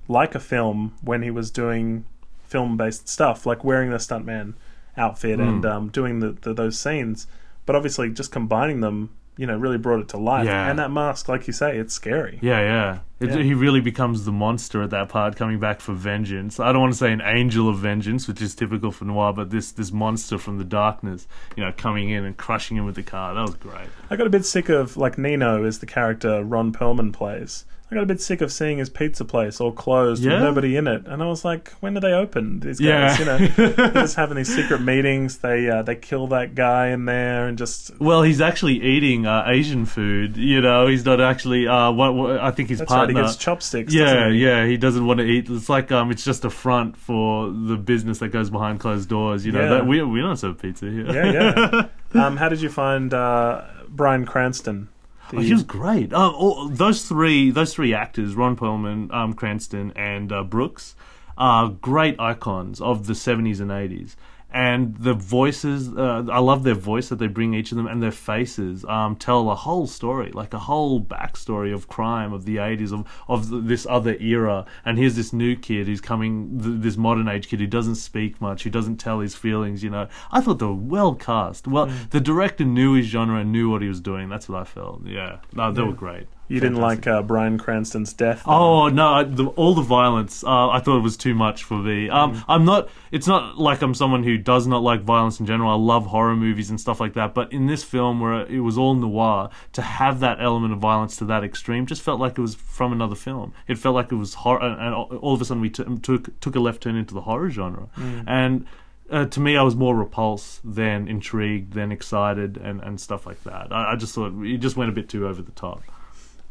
Speaker 2: like a film when he was doing film-based stuff, like wearing the stuntman outfit
Speaker 1: Mm.
Speaker 2: and um, doing the, the those scenes. But obviously, just combining them, you know, really brought it to life.
Speaker 1: Yeah.
Speaker 2: And that mask, like you say, it's scary.
Speaker 1: Yeah, yeah. It,
Speaker 2: Yeah.
Speaker 1: He really becomes the monster at that part, coming back for vengeance. I don't want to say an angel of vengeance, which is typical for noir, but this this monster from the darkness, you know, coming in and crushing him with the car. That was great.
Speaker 2: I got a bit sick of like Nino is the character Ron Perlman plays. I got a bit sick of seeing his pizza place all closed
Speaker 1: Yeah?
Speaker 2: with nobody in it, and I was like, when do they open? These
Speaker 1: Yeah.
Speaker 2: guys, you know, just having these secret meetings. They uh, they kill that guy in there and just
Speaker 1: Well, he's actually eating uh, Asian food. You know, he's not actually. Uh, what, what I think his
Speaker 2: that's right.
Speaker 1: partner.
Speaker 2: He gets chopsticks.
Speaker 1: yeah,
Speaker 2: he?
Speaker 1: yeah, he doesn't want to eat. It's like um, it's just a front for the business that goes behind closed doors. You know,
Speaker 2: Yeah.
Speaker 1: that we we don't serve pizza here.
Speaker 2: yeah, yeah. um, how did you find uh, Bryan Cranston?
Speaker 1: Oh, he was great. Oh, all, those three, those three actors, Ron Perlman, um, Cranston, and uh, Brooks, are great icons of the '70s and '80s. And the voices, uh, I love their voice that they bring each of them, and their faces um, tell a whole story, like a whole backstory of crime of the '80s, of of this other era. And here's this new kid who's coming, th- this modern age kid who doesn't speak much, who doesn't tell his feelings. You know, I thought they were well cast. Well,
Speaker 2: Mm.
Speaker 1: the director knew his genre and knew what he was doing. That's what I felt. Yeah, no, they
Speaker 2: Yeah.
Speaker 1: were great.
Speaker 2: You didn't like uh, Bryan Cranston's death.
Speaker 1: Oh no! I- The, all the violence, uh, I thought it was too much for me. Um,
Speaker 2: Mm.
Speaker 1: I'm not. It's not like I'm someone who does not like violence in general. I love horror movies and stuff like that. But in this film, where it was all noir, to have that element of violence to that extreme, just felt like it was from another film. It felt like it was horror, and all of a sudden we t- took took a left turn into the horror genre,
Speaker 2: Mm.
Speaker 1: and. uh, to me, I was more repulsed than intrigued, than excited, and, and stuff like that. I, I just thought it just went a bit too over the top.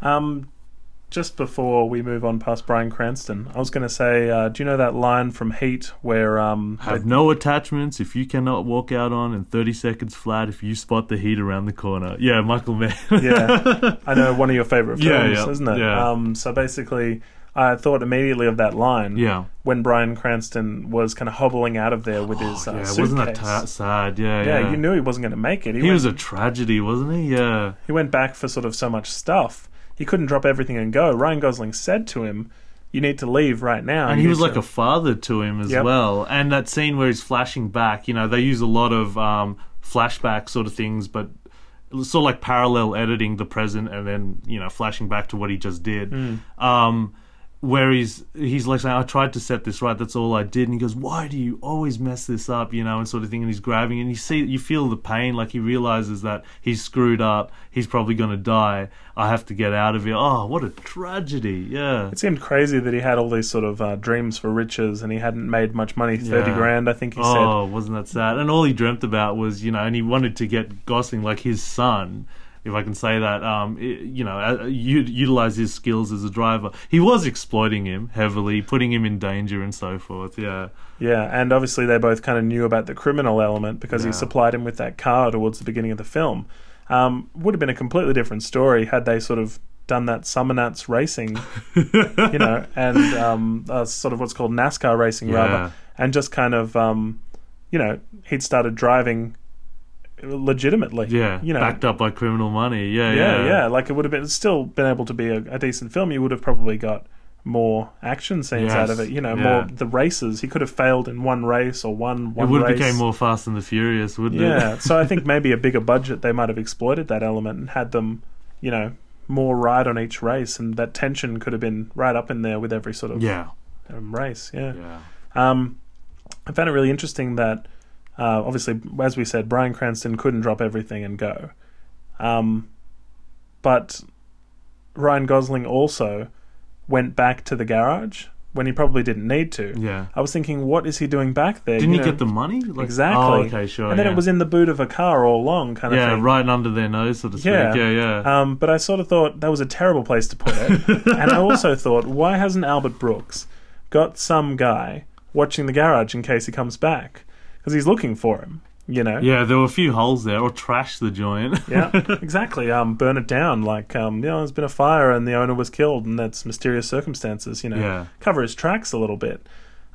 Speaker 2: Um, just before we move on past Bryan Cranston, I was going to say, uh, do you know that line from Heat where um,
Speaker 1: Have no attachments if you cannot walk out on, in 30 seconds flat if you spot the heat around the corner. Yeah, Michael Mann.
Speaker 2: yeah, I know one of your favorite films,
Speaker 1: yeah,
Speaker 2: isn't it?
Speaker 1: yeah.
Speaker 2: Um, so basically, I thought immediately of that line
Speaker 1: yeah.
Speaker 2: when Bryan Cranston was kind of hobbling out of there with his uh,
Speaker 1: yeah,
Speaker 2: suitcase.
Speaker 1: wasn't that ta- sad? Yeah,
Speaker 2: yeah,
Speaker 1: yeah.
Speaker 2: you knew he wasn't going to make it. He,
Speaker 1: he
Speaker 2: went,
Speaker 1: was a tragedy, wasn't he? Yeah.
Speaker 2: he went back for sort of so much stuff. He couldn't drop everything and go. Ryan Gosling said to him, "You need to leave right now."
Speaker 1: and he was like a father to him as
Speaker 2: Yep.
Speaker 1: well. And that scene where he's flashing back, you know, they use a lot of um, flashback sort of things, but sort of like parallel editing the present and then you know flashing back to what he just did.
Speaker 2: Hmm.
Speaker 1: Um, where he's he's like saying, "I tried to set this right. That's all I did." And he goes, "Why do you always mess this up?" You know, and sort of thing. And he's grabbing, and you see, you feel the pain. Like he realizes that he's screwed up. He's probably going to die. I have to get out of here. Oh, what a tragedy! Yeah.
Speaker 2: It seemed crazy that he had all these sort of uh, dreams for riches and he hadn't made much money. Thirty
Speaker 1: Yeah.
Speaker 2: grand, I think he said.
Speaker 1: Oh, wasn't that sad? And all he dreamt about was, you know, and he wanted to get Gosling like his son, if I can say that. Um, i- you know, uh, utilize his skills as a driver. He was exploiting him heavily, putting him in danger and so forth. Yeah,
Speaker 2: Yeah, and obviously they both kind of knew about the criminal element because he supplied him with that car towards the beginning of the film. Um, would have been a completely different story had they sort of done that Summernats racing, you know, and um, uh, sort of what's called NASCAR racing
Speaker 1: Yeah.
Speaker 2: rather, and just kind of, um, you know, he'd started driving legitimately.
Speaker 1: yeah.
Speaker 2: you know,
Speaker 1: backed up by criminal money. Yeah,
Speaker 2: yeah,
Speaker 1: yeah,
Speaker 2: yeah. Like it would have been still been able to be a, a decent film. You would have probably got more action scenes out of it. You know,
Speaker 1: yeah.
Speaker 2: more the races. He could have failed in one race or one
Speaker 1: It
Speaker 2: one
Speaker 1: would have
Speaker 2: race.
Speaker 1: became more Fast and the Furious, wouldn't
Speaker 2: yeah.
Speaker 1: it? Yeah.
Speaker 2: so I think maybe a bigger budget they might have exploited that element and had them, you know, more ride on each race, and that tension could have been right up in there with every sort of
Speaker 1: yeah,
Speaker 2: um, race. Yeah.
Speaker 1: yeah.
Speaker 2: Um, I found it really interesting that, uh, obviously, as we said, Bryan Cranston couldn't drop everything and go. Um, but Ryan Gosling also went back to the garage when he probably didn't need to.
Speaker 1: Yeah.
Speaker 2: I was thinking, what is he doing back there?
Speaker 1: Didn't
Speaker 2: You
Speaker 1: he
Speaker 2: know,
Speaker 1: get the money? Like,
Speaker 2: exactly?
Speaker 1: Oh, okay, sure.
Speaker 2: and then
Speaker 1: yeah.
Speaker 2: it was in the boot of a car all along, kind of
Speaker 1: yeah,
Speaker 2: thing.
Speaker 1: right under their nose, so to speak.
Speaker 2: Yeah.
Speaker 1: Yeah, yeah.
Speaker 2: Um, but I sort of thought that was a terrible place to put it. and I also thought, why hasn't Albert Brooks got some guy watching the garage in case he comes back? Because he's looking for him, you know?
Speaker 1: yeah, there were a few holes there, or trash the joint.
Speaker 2: Yeah, exactly. Um, burn it down. Like, um, you know, there's been a fire and the owner was killed, and that's mysterious circumstances. You know,
Speaker 1: Yeah.
Speaker 2: cover his tracks a little bit.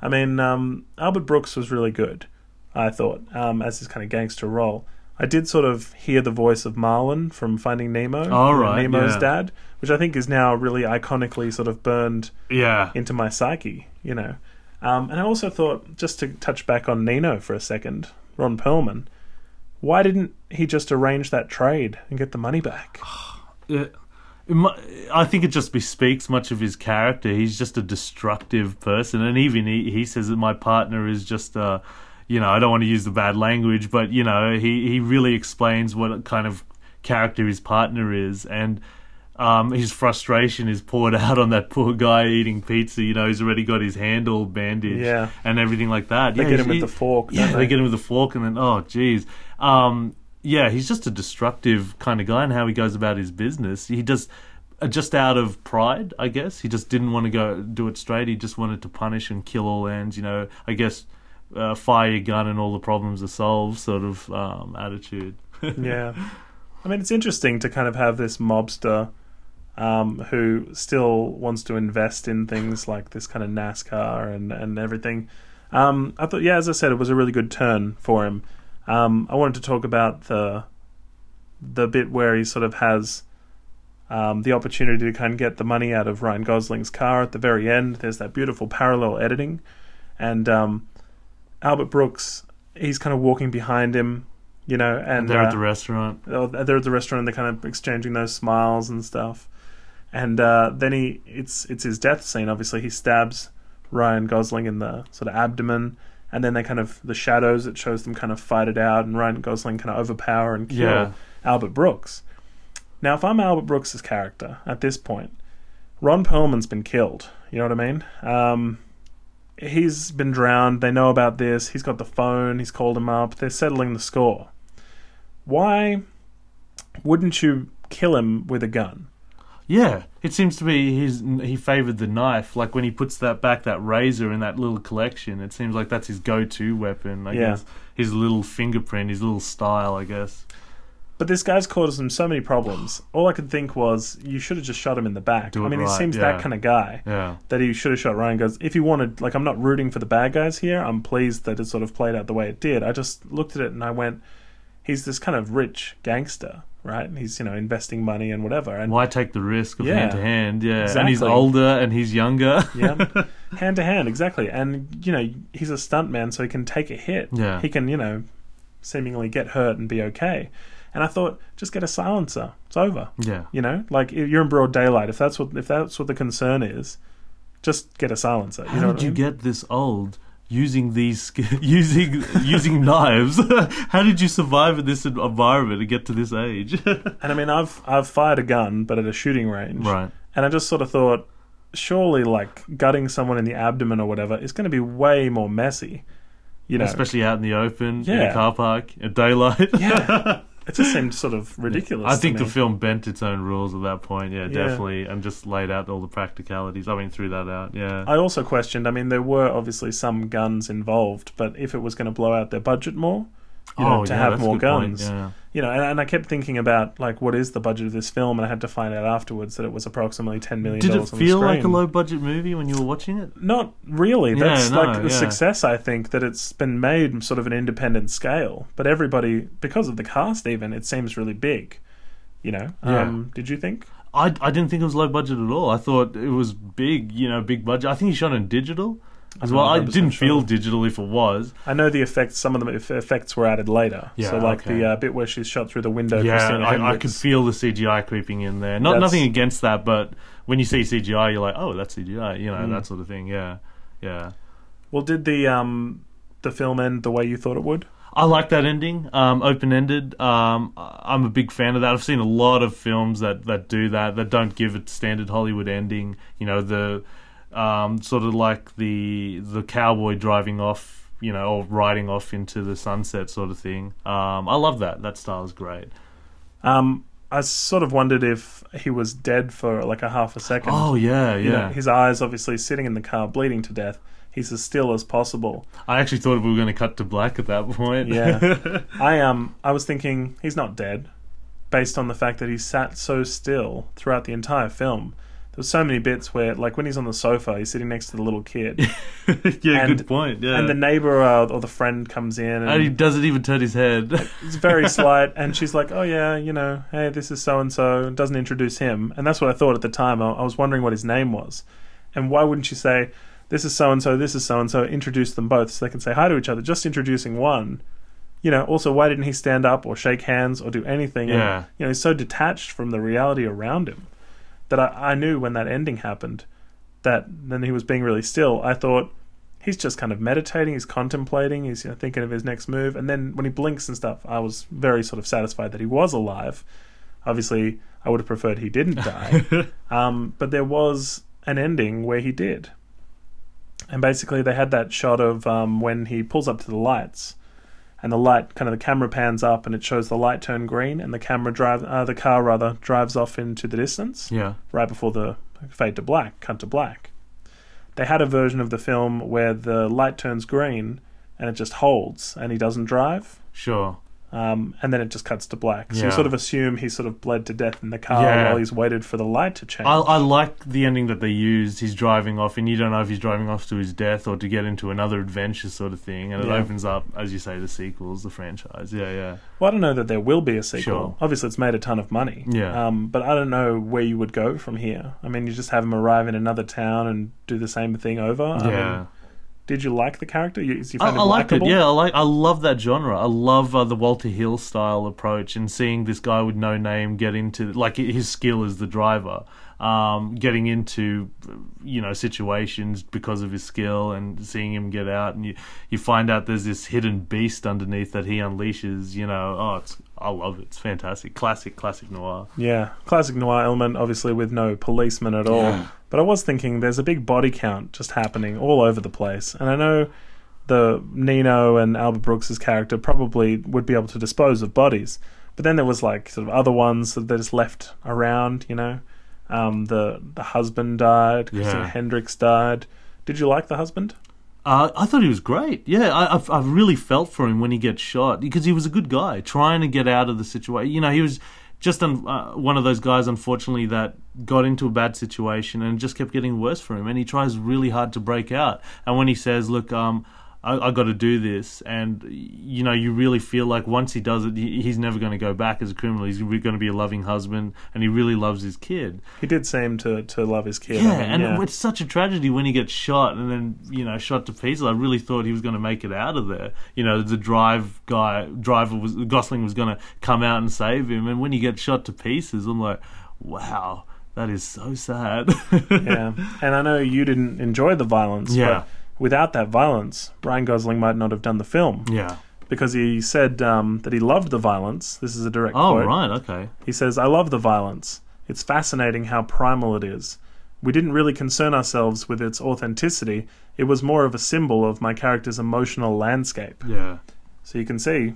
Speaker 2: I mean, um, Albert Brooks was really good. I thought, um, as his kind of gangster role. I did sort of hear the voice of Marlin from Finding Nemo,
Speaker 1: Oh, right,
Speaker 2: Nemo's
Speaker 1: yeah.
Speaker 2: dad, which I think is now really iconically sort of burned
Speaker 1: yeah.
Speaker 2: into my psyche. You know, um, and I also thought, just to touch back on Nino for a second, Ron Perlman. Why didn't he just arrange that trade and get the money back?
Speaker 1: I think it just bespeaks much of his character. He's just a destructive person, and even he, he says that my partner is just a, you know, I don't want to use the bad language, but you know, he he really explains what kind of character his partner is, and um, his frustration is poured out on that poor guy eating pizza. You know, he's already got his hand all bandaged,
Speaker 2: Yeah.
Speaker 1: and everything like that.
Speaker 2: They
Speaker 1: yeah,
Speaker 2: get him with the fork.
Speaker 1: yeah,
Speaker 2: don't
Speaker 1: they get him with a fork, and then oh, geez, um, yeah, he's just a destructive kind of guy, and how he goes about his business. He just, uh, just out of pride, I guess. He just didn't want to go do it straight. He just wanted to punish and kill all ends. You know, I guess, uh, fire your gun and all the problems are solved, sort of um, attitude.
Speaker 2: yeah. I mean, it's interesting to kind of have this mobster um, who still wants to invest in things like this kind of NASCAR and, and everything. Um, I thought, yeah, as I said, it was a really good turn for him. Um, I wanted to talk about the the bit where he sort of has um, the opportunity to kind of get the money out of Ryan Gosling's car at the very end. There's that beautiful parallel editing, and um, Albert Brooks, he's kind of walking behind him, you know, and
Speaker 1: They're
Speaker 2: uh,
Speaker 1: at the restaurant.
Speaker 2: they're at the restaurant. and They're kind of exchanging those smiles and stuff. And uh, then he, it's it's his death scene. Obviously, he stabs Ryan Gosling in the sort of abdomen, and then they kind of the shadows. It shows them kind of fight it out, and Ryan Gosling kind of overpower and kill
Speaker 1: Yeah.
Speaker 2: Albert Brooks. Now, if I'm Albert Brooks' character at this point, Ron Perlman's been killed. You know what I mean? Um, he's been drowned. They know about this. He's got the phone. He's called him up. They're settling the score. Why wouldn't you kill him with a gun?
Speaker 1: Yeah, it seems to be his. He favoured the knife. Like when he puts that back, that razor in that little collection. It seems like that's his go-to weapon. I
Speaker 2: Yeah.
Speaker 1: guess his little fingerprint, his little style. I guess.
Speaker 2: But this guy's caused him so many problems. All I could think was you should have just shot him in the back.
Speaker 1: Do
Speaker 2: I mean, he seems
Speaker 1: yeah.
Speaker 2: that kind of guy
Speaker 1: Yeah.
Speaker 2: that he should have shot Ryan. Goes if he wanted, like, I'm not rooting for the bad guys here. I'm pleased that it sort of played out the way it did. I just looked at it and I went, he's this kind of rich gangster, right? And he's you know investing money and whatever. And
Speaker 1: Why take the risk of
Speaker 2: Yeah.
Speaker 1: hand to hand? Yeah, and he's
Speaker 2: Exactly.
Speaker 1: older and he's younger.
Speaker 2: yeah, hand to hand, exactly. And you know, he's a stuntman, so he can take a hit.
Speaker 1: Yeah.
Speaker 2: he can you know, seemingly get hurt and be okay. And I thought, just get a silencer. It's over.
Speaker 1: yeah.
Speaker 2: You know, like if you're in broad daylight. If that's what if that's what the concern is, just get a silencer. You
Speaker 1: How
Speaker 2: know
Speaker 1: did
Speaker 2: I
Speaker 1: you
Speaker 2: mean?
Speaker 1: get this old? Using these, using using knives. How did you survive in this environment and get to this age?
Speaker 2: And I mean, I've I've fired a gun, but at a shooting range.
Speaker 1: right.
Speaker 2: And I just sort of thought, surely, like gutting someone in the abdomen or whatever is going to be way more messy. You know,
Speaker 1: Especially out in the open, in
Speaker 2: Yeah.
Speaker 1: a car park, at daylight.
Speaker 2: yeah, it just seemed sort of ridiculous.
Speaker 1: I think the film bent its own rules at that point. Yeah,
Speaker 2: Yeah.
Speaker 1: definitely, and just laid out all the practicalities. I mean, threw that out. Yeah.
Speaker 2: I also questioned. I mean, there were obviously some guns involved, but if it was going to blow out their budget more, you know,
Speaker 1: oh,
Speaker 2: to
Speaker 1: yeah,
Speaker 2: have more guns,
Speaker 1: Yeah.
Speaker 2: you know, and, and I kept thinking about like what is the budget of this film, and I had to find out afterwards that it was approximately ten million.
Speaker 1: Did it
Speaker 2: dollars on the
Speaker 1: feel like a low budget movie when you were watching it?
Speaker 2: Not really.
Speaker 1: Yeah,
Speaker 2: That's
Speaker 1: no,
Speaker 2: like the
Speaker 1: yeah.
Speaker 2: success. I think that it's been made sort of an independent scale, but everybody, because of the cast, even it seems really big. You know,
Speaker 1: Yeah.
Speaker 2: um, did you think?
Speaker 1: I, I didn't think it was low budget at all. I thought it was big, you know, big budget. I think he shot in digital as well. I didn't feel digital if it was.
Speaker 2: I know the effects. Some of the eff- effects were added later.
Speaker 1: Yeah,
Speaker 2: so like
Speaker 1: okay.
Speaker 2: the uh, bit where she's shot through the window.
Speaker 1: Yeah, I, I could feel the CGI creeping in there. Not
Speaker 2: That's-
Speaker 1: nothing against that, but when you see CGI, you're like, oh, that's CGI. You know,
Speaker 2: Mm.
Speaker 1: that sort of thing. Yeah, yeah.
Speaker 2: Well, did the um the film end the way you thought it would?
Speaker 1: I like that ending, um, open ended. Um, I- I'm a big fan of that. I've seen a lot of films that, that do that, that don't give a standard Hollywood ending. You know, the um, sort of like the the cowboy driving off, you know, or riding off into the sunset sort of thing. Um, I love that. That style is great.
Speaker 2: Um, I sort of wondered if he was dead for like a half a second.
Speaker 1: Oh yeah,
Speaker 2: You know,
Speaker 1: yeah.
Speaker 2: his eyes obviously sitting in the car, bleeding to death. He's as still as possible.
Speaker 1: I actually thought we were going to cut to black at that point.
Speaker 2: Yeah. I um I was thinking he's not dead, based on the fact that he sat so still throughout the entire film. There was so many bits where, like when he's on the sofa, he's sitting next to the little kid,
Speaker 1: yeah,
Speaker 2: And-
Speaker 1: good point. Yeah,
Speaker 2: and the neighbor uh, or the friend comes in, and,
Speaker 1: and he doesn't even turn his head.
Speaker 2: it's very slight, and she's like, "Oh yeah, you know, hey, this is so and so," doesn't introduce him, and that's what I thought at the time. I, I was wondering what his name was, and why wouldn't you say, "This is so and so, this is so and so," introduce them both so they can say hi to each other. Just introducing one, you know. Also, why didn't he stand up or shake hands or do anything? And,
Speaker 1: Yeah.
Speaker 2: you know, he's so detached from the reality around him that I, I knew when that ending happened that then he was being really still. I thought he's just kind of meditating, he's contemplating, he's you know, thinking of his next move, and then when he blinks and stuff, I was very sort of satisfied that he was alive. Obviously, I would have preferred he didn't die, um, but there was an ending where he did, and basically they had that shot of um, when he pulls up to the lights. And the light, kind of the camera pans up, and it shows the light turn green, and the camera drive, uh, the car rather, drives off into the distance
Speaker 1: yeah,
Speaker 2: right before the fade to black, cut to black. They had a version of the film where the light turns green and it just holds and he doesn't drive,
Speaker 1: sure.
Speaker 2: Um, and then it just cuts to black. So
Speaker 1: Yeah.
Speaker 2: you sort of assume he sort of bled to death in the car
Speaker 1: Yeah.
Speaker 2: while he's waited for the light to change.
Speaker 1: I, I like the ending that they used. He's driving off, and you don't know if he's driving off to his death or to get into another adventure, sort of thing. And it
Speaker 2: Yeah.
Speaker 1: opens up, as you say, the sequels, the franchise. Yeah, yeah.
Speaker 2: well, I don't know that there will be a sequel.
Speaker 1: Sure.
Speaker 2: Obviously, it's made a ton of money.
Speaker 1: Yeah.
Speaker 2: Um, but I don't know where you would go from here. I mean, you just have him arrive in another town and do the same thing over. I
Speaker 1: yeah.
Speaker 2: mean, did you like the character? You, you
Speaker 1: I, I liked it. Yeah, I like. I love that genre. I love uh, the Walter Hill style approach and seeing this guy with no name get into like his skill as the driver. Um, getting into you know situations because of his skill and seeing him get out, and you you find out there's this hidden beast underneath that he unleashes. You know, oh, it's I love it. It's fantastic, classic, classic noir.
Speaker 2: Yeah, classic noir element, obviously with no policeman at all.
Speaker 1: Yeah.
Speaker 2: But I was thinking there's a big body count just happening all over the place, and I know the Nino and Albert Brooks's character probably would be able to dispose of bodies, but then there was like sort of other ones that they just left around. You know, um, the the husband died. Christina
Speaker 1: Yeah.
Speaker 2: Hendricks died. Did you like the husband?
Speaker 1: Uh, I thought he was great. Yeah, I, I've, I've really felt for him when he gets shot because he was a good guy trying to get out of the situation. You know, he was just un, uh, one of those guys, unfortunately, that got into a bad situation and just kept getting worse for him. And he tries really hard to break out. And when he says, "Look, um, I, I got to do this," and you know, you really feel like once he does it, he, he's never going to go back as a criminal. He's going to be a loving husband, and he really loves his kid.
Speaker 2: He did seem to, to love his kid.
Speaker 1: Yeah,
Speaker 2: I mean,
Speaker 1: and
Speaker 2: yeah.
Speaker 1: it's such a tragedy when he gets shot and then you know shot to pieces. I really thought he was going to make it out of there. You know, the drive guy, driver was Gosling was going to come out and save him, and when he gets shot to pieces, I'm like, wow, that is so sad.
Speaker 2: yeah, and I know you didn't enjoy the violence.
Speaker 1: Yeah.
Speaker 2: But without that violence, Ryan Gosling might not have done the film
Speaker 1: yeah.
Speaker 2: because he said um, that he loved the violence. This is a direct
Speaker 1: Oh
Speaker 2: quote.
Speaker 1: right, okay.
Speaker 2: He says, "I love the violence. It's fascinating how primal it is. We didn't really concern ourselves with its authenticity. It was more of a symbol of my character's emotional landscape."
Speaker 1: Yeah.
Speaker 2: So you can see,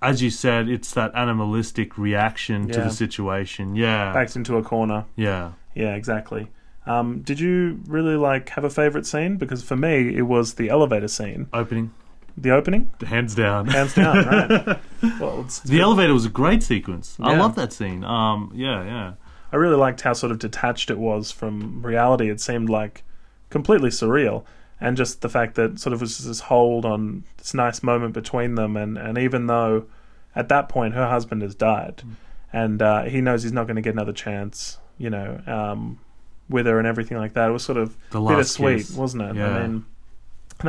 Speaker 1: As you said, it's that animalistic reaction to
Speaker 2: Yeah.
Speaker 1: the situation. Yeah.
Speaker 2: backed into a corner.
Speaker 1: Yeah.
Speaker 2: Yeah, exactly. Um, did you really like have a favorite scene? Because for me, it was the elevator scene,
Speaker 1: Opening,
Speaker 2: the opening,
Speaker 1: hands down.
Speaker 2: hands down. right. Well, it's,
Speaker 1: the elevator was a great sequence. I
Speaker 2: Yeah.
Speaker 1: love that scene. Um, yeah, yeah.
Speaker 2: I really liked how sort of detached it was from reality. It seemed like completely surreal, and just the fact that sort of was this hold on this nice moment between them, and and even though at that point her husband has died, and uh, he knows he's not going to get another chance, you know, um, with her and everything like that. It was sort of
Speaker 1: The
Speaker 2: bittersweet,
Speaker 1: kiss.
Speaker 2: wasn't it?
Speaker 1: Yeah.
Speaker 2: I mean, and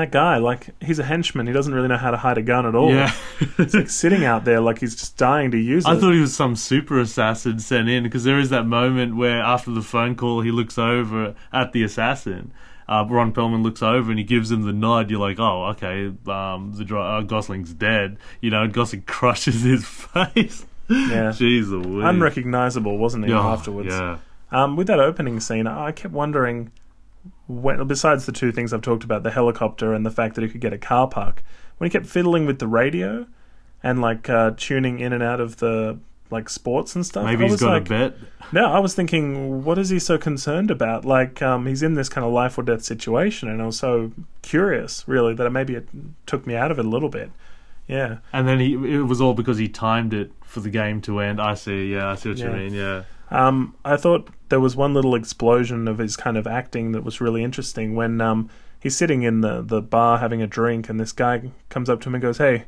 Speaker 2: that guy, like, he's a henchman. He doesn't really know how to hide a gun at all.
Speaker 1: Yeah.
Speaker 2: He's like sitting out there like he's just dying to use
Speaker 1: I
Speaker 2: it.
Speaker 1: I thought he was some super assassin sent in because there is that moment where after the phone call he looks over at the assassin. Uh, Ron Perlman looks over and he gives him the nod. You're like, oh, okay, um, the uh, Gosling's dead. You know, Gosling crushes his face.
Speaker 2: Yeah.
Speaker 1: Jeez Louise.
Speaker 2: Unrecognizable, wasn't he,
Speaker 1: Yeah,
Speaker 2: afterwards?
Speaker 1: Yeah.
Speaker 2: Um, with that opening scene, I kept wondering, when, besides the two things I've talked about, the helicopter and the fact that he could get a car park, when he kept fiddling with the radio and like uh, tuning in and out of the like sports and stuff.
Speaker 1: Maybe
Speaker 2: I
Speaker 1: he's
Speaker 2: was
Speaker 1: got
Speaker 2: like,
Speaker 1: a bet.
Speaker 2: No, I was thinking, what is he so concerned about? Like, um, he's in this kind of life or death situation, and I was so curious, really, that maybe it took me out of it a little bit. Yeah.
Speaker 1: And then he it was all because he timed it for the game to end. I see. Yeah, I see what
Speaker 2: Yeah.
Speaker 1: you mean. Yeah.
Speaker 2: Um, I thought there was one little explosion of his kind of acting that was really interesting when um, he's sitting in the, the bar having a drink, and this guy comes up to him and goes, "Hey,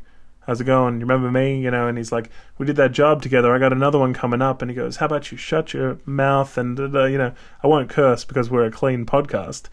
Speaker 2: how's it going? You remember me?" You know, and he's like, "We did that job together. I got another one coming up." And he goes, "How about you shut your mouth?" And uh, you know, I won't curse because we're a clean podcast,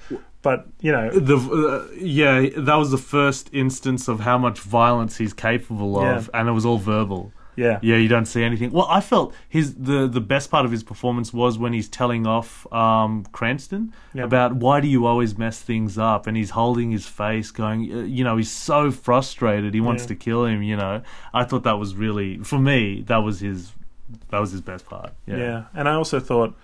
Speaker 2: but you know,
Speaker 1: The uh, yeah, that was the first instance of how much violence he's capable of, and it was all verbal.
Speaker 2: Yeah,
Speaker 1: Yeah, you don't see anything. Well, I felt his the the best part of his performance was when he's telling off um, Cranston
Speaker 2: Yeah.
Speaker 1: about why do you always mess things up, and he's holding his face, going, uh, you know, he's so frustrated, he wants
Speaker 2: Yeah.
Speaker 1: to kill him. You know, I thought that was really for me that was his that was his best part. Yeah,
Speaker 2: Yeah, and I also thought,